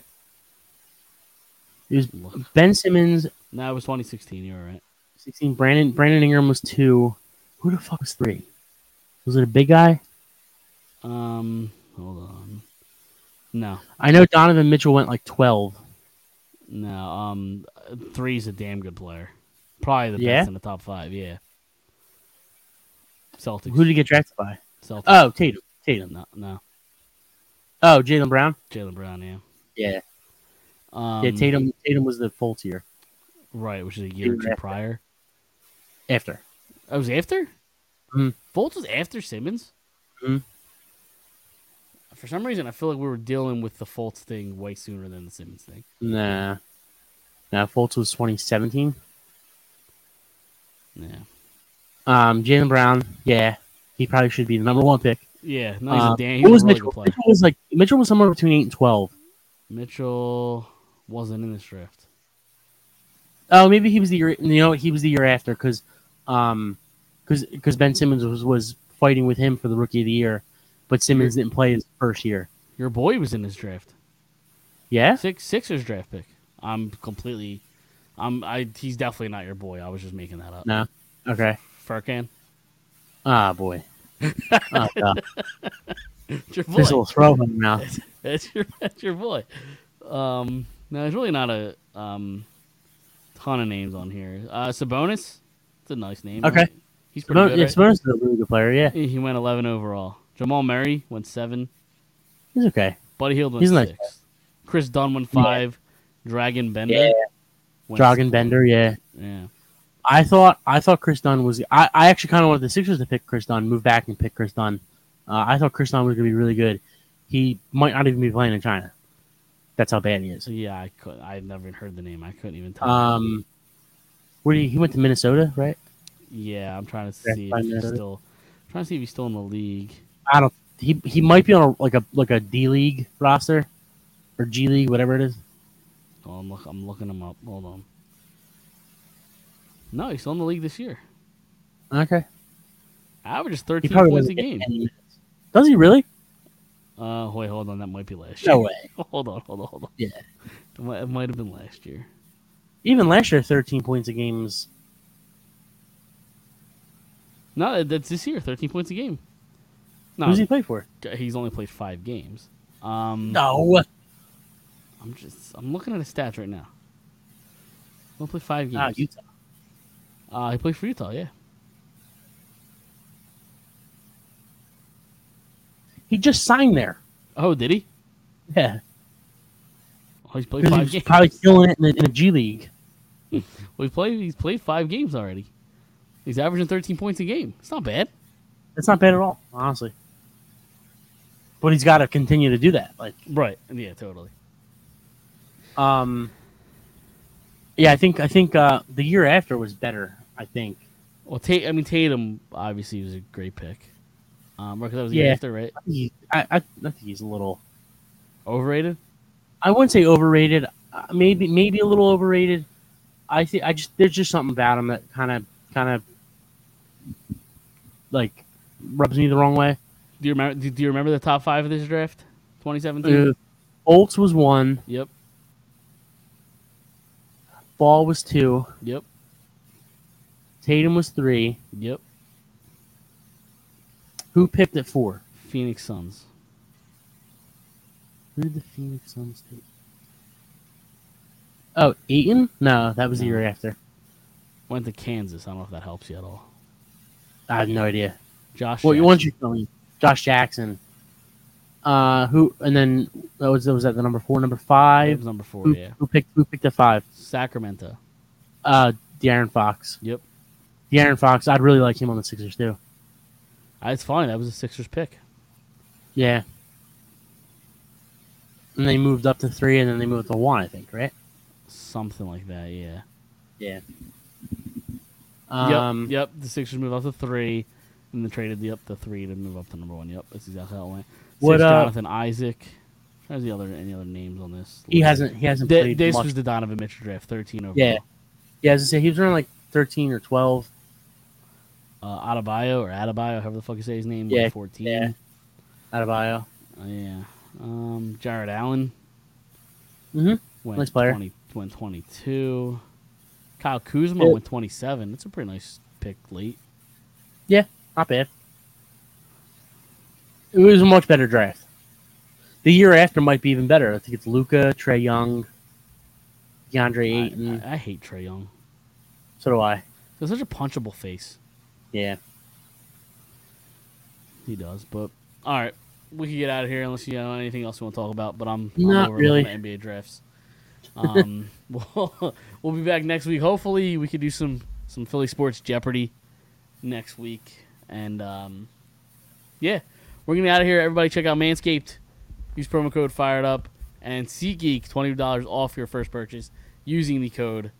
It was Ben Simmons, No, it was 2016. You were right. sixteen. Brandon Brandon Ingram was two. Who the fuck was three? Was it a big guy? Um, hold on. No, I know Donovan Mitchell went like twelve. no. Um, three's a damn good player. Probably the Yeah? best in the top five. Yeah. Celtics. Who did he get drafted by? Celtics. Oh, Tatum. Tatum. no, no. Oh, Jaylen Brown. Jaylen Brown. Yeah. Yeah, Um, yeah. Tatum. Tatum was the full tier Right, which is a year or two After. prior. after. Oh, was after? Mhm. Fultz was after Simmons? Mhm. For some reason, I feel like we were dealing with the Fultz thing way sooner than the Simmons thing. Nah. Nah, Fultz was 2017. Yeah. Um, Jaylen Brown, yeah, he probably should be the number one pick. Yeah, no, he's a damn. He's what was really. Mitchell was like Mitchell was somewhere between eight and twelve. Mitchell wasn't in this draft. Oh, maybe he was the year. You know, he was the year after because, um, because Ben Simmons was was fighting with him for the rookie of the year, but Simmons didn't play his first year. Your boy was in this draft. Yeah, Six Sixers draft pick. I'm completely. I'm. I. He's definitely not your boy. I was just making that up. no, okay. Furkan. Ah, boy. oh, your boy. This will throw him now. That's your. That's your boy. Um. No, there's really not a um, ton of names on here. Uh, Sabonis. It's a nice name. Okay. He's pretty Sabonis, good. yeah, right? Sabonis is a really good player. Yeah, He he went 11 overall. Jamal Murray went seven. he's okay. Buddy Hield went He's a nice six. Kris Dunn went five. Dragan Bender. Yeah. went Dragan Bender. Yeah, Yeah. I thought I thought Kris Dunn was. I, I actually kind of wanted the Sixers to pick Kris Dunn, move back and pick Kris Dunn. Uh, I thought Kris Dunn was going to be really good. He might not even be playing in China. That's how bad he is. Yeah, I could. I never even heard the name. I couldn't even tell. Um, where he, he went to Minnesota, right? Yeah, I'm trying to see if he's still. Trying to see if he's still in the league. I don't. He he might be on a like a like a D League roster or G League, whatever it is. Oh, I'm look. I'm looking him up. Hold on. No, he's still in the league this year. Okay. Averages He 13 points a game. Does he really? Uh, wait, hold on. That might be last year. No way. Hold on, hold on, hold on. Yeah. It might, it might have been last year. Even last year, thirteen points a game is No, that's this year. 13 points a game. No, who's he play for? he's only played five games. Um, No. I'm just. I'm looking at his stats right now. He'll play five games. Ah, Utah. Uh, he played for Utah. Yeah. He just signed there. Oh, did he? Yeah. Oh, he's played five he was games. probably killing it in the, in the G League. Well, he played. He's played five games already. He's averaging 13 points a game. It's not bad. It's not bad at all, honestly. But he's got to continue to do that. Like, Right. Yeah. Totally. um, yeah, I think I think uh, the year after was better. I think. Well, Tate. I mean, Tatum obviously was a great pick. Um, because that was the year after, right? I, I, I think he's a little. Overrated. I wouldn't say overrated. Uh, maybe maybe a little overrated. I think I just there's just something about him that kind of kind of like rubs me the wrong way. Do you remember? Do you remember the top five of this draft? 2017. Uh, Fultz was one. Yep. Ball was two. Yep. Tatum was three. Yep. Who picked at four? Phoenix Suns. Who did the Phoenix Suns take? Oh, Ayton? No, that was the year after. Went to Kansas. I don't know if that helps you at all. I have no idea. Josh. Well, you Jackson. want you tell me? Josh Jackson. Uh, who? And then that was that was at the number four, number That five. was number four. Who, Yeah. who picked? Who picked at five? Sacramento. Uh, De'Aaron Fox. Yep. De'Aaron Fox. I'd really like him on the Sixers too. It's fine. That was a Sixers pick. Yeah. And they moved up to three, and then they moved to one. I think, right? Something like that. Yeah. Yeah. Um, yep. Yep. The Sixers moved up to three, and then traded the up to three to move up to number one. Yep. That's exactly how it went. What, Six, uh, Jonathan Isaac. There's the other any other names on this? He list? hasn't. He hasn't this much. was the Donovan Mitchell draft, 13 overall. Yeah. Yeah, as I say, he was around like thirteen or twelve. Uh, Adebayo or Adebayo, however the fuck you say his name, Yeah, went 14. yeah. Bio. Uh, yeah. Um, Jarrett Allen Mm-hmm. went Nice player. 20, went 22. Kyle Kuzma Yeah. went 27. That's a pretty nice pick late. Yeah, not bad. It was a much better draft. The year after might be even better. I think it's Luka, Trae Young, DeAndre I, Ayton. I, I hate Trae Young. so do I. He's such a punchable face. Yeah. He does, but all right, we can get out of here unless you know anything else you want to talk about. But I'm Not I'm over really. NBA drafts. Um, we'll, we'll be back next week. Hopefully, we could do some some Philly sports Jeopardy next week, and um, yeah, we're gonna be out of here. Everybody, check out Manscaped. Use promo code Fired Up and SeatGeek twenty dollars off your first purchase using the code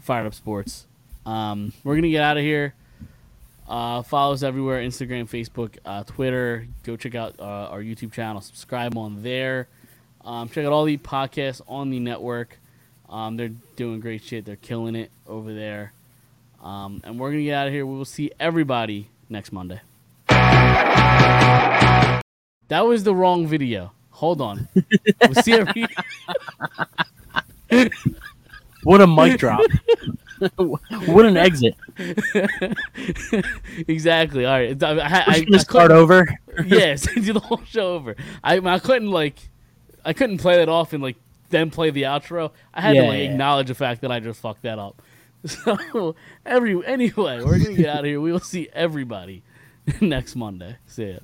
Fired Up Sports. Um, we're gonna get out of here. Uh, follow us everywhere Instagram, Facebook, uh, Twitter. Go check out uh, our YouTube channel. Subscribe on there. Um, check out all the podcasts on the network. Um, they're doing great shit. They're killing it over there. Um, and we're going to get out of here. We will see everybody next Monday. That was the wrong video. Hold on. we'll see every. What a mic drop. what an exit. exactly. All right. I, I, I, just I start over. yes, do the whole show over. I I couldn't like I couldn't play that off and like then play the outro. I had to like yeah. acknowledge the fact that I just fucked that up. So every anyway, we're gonna get out of here. We will see everybody next Monday. See ya.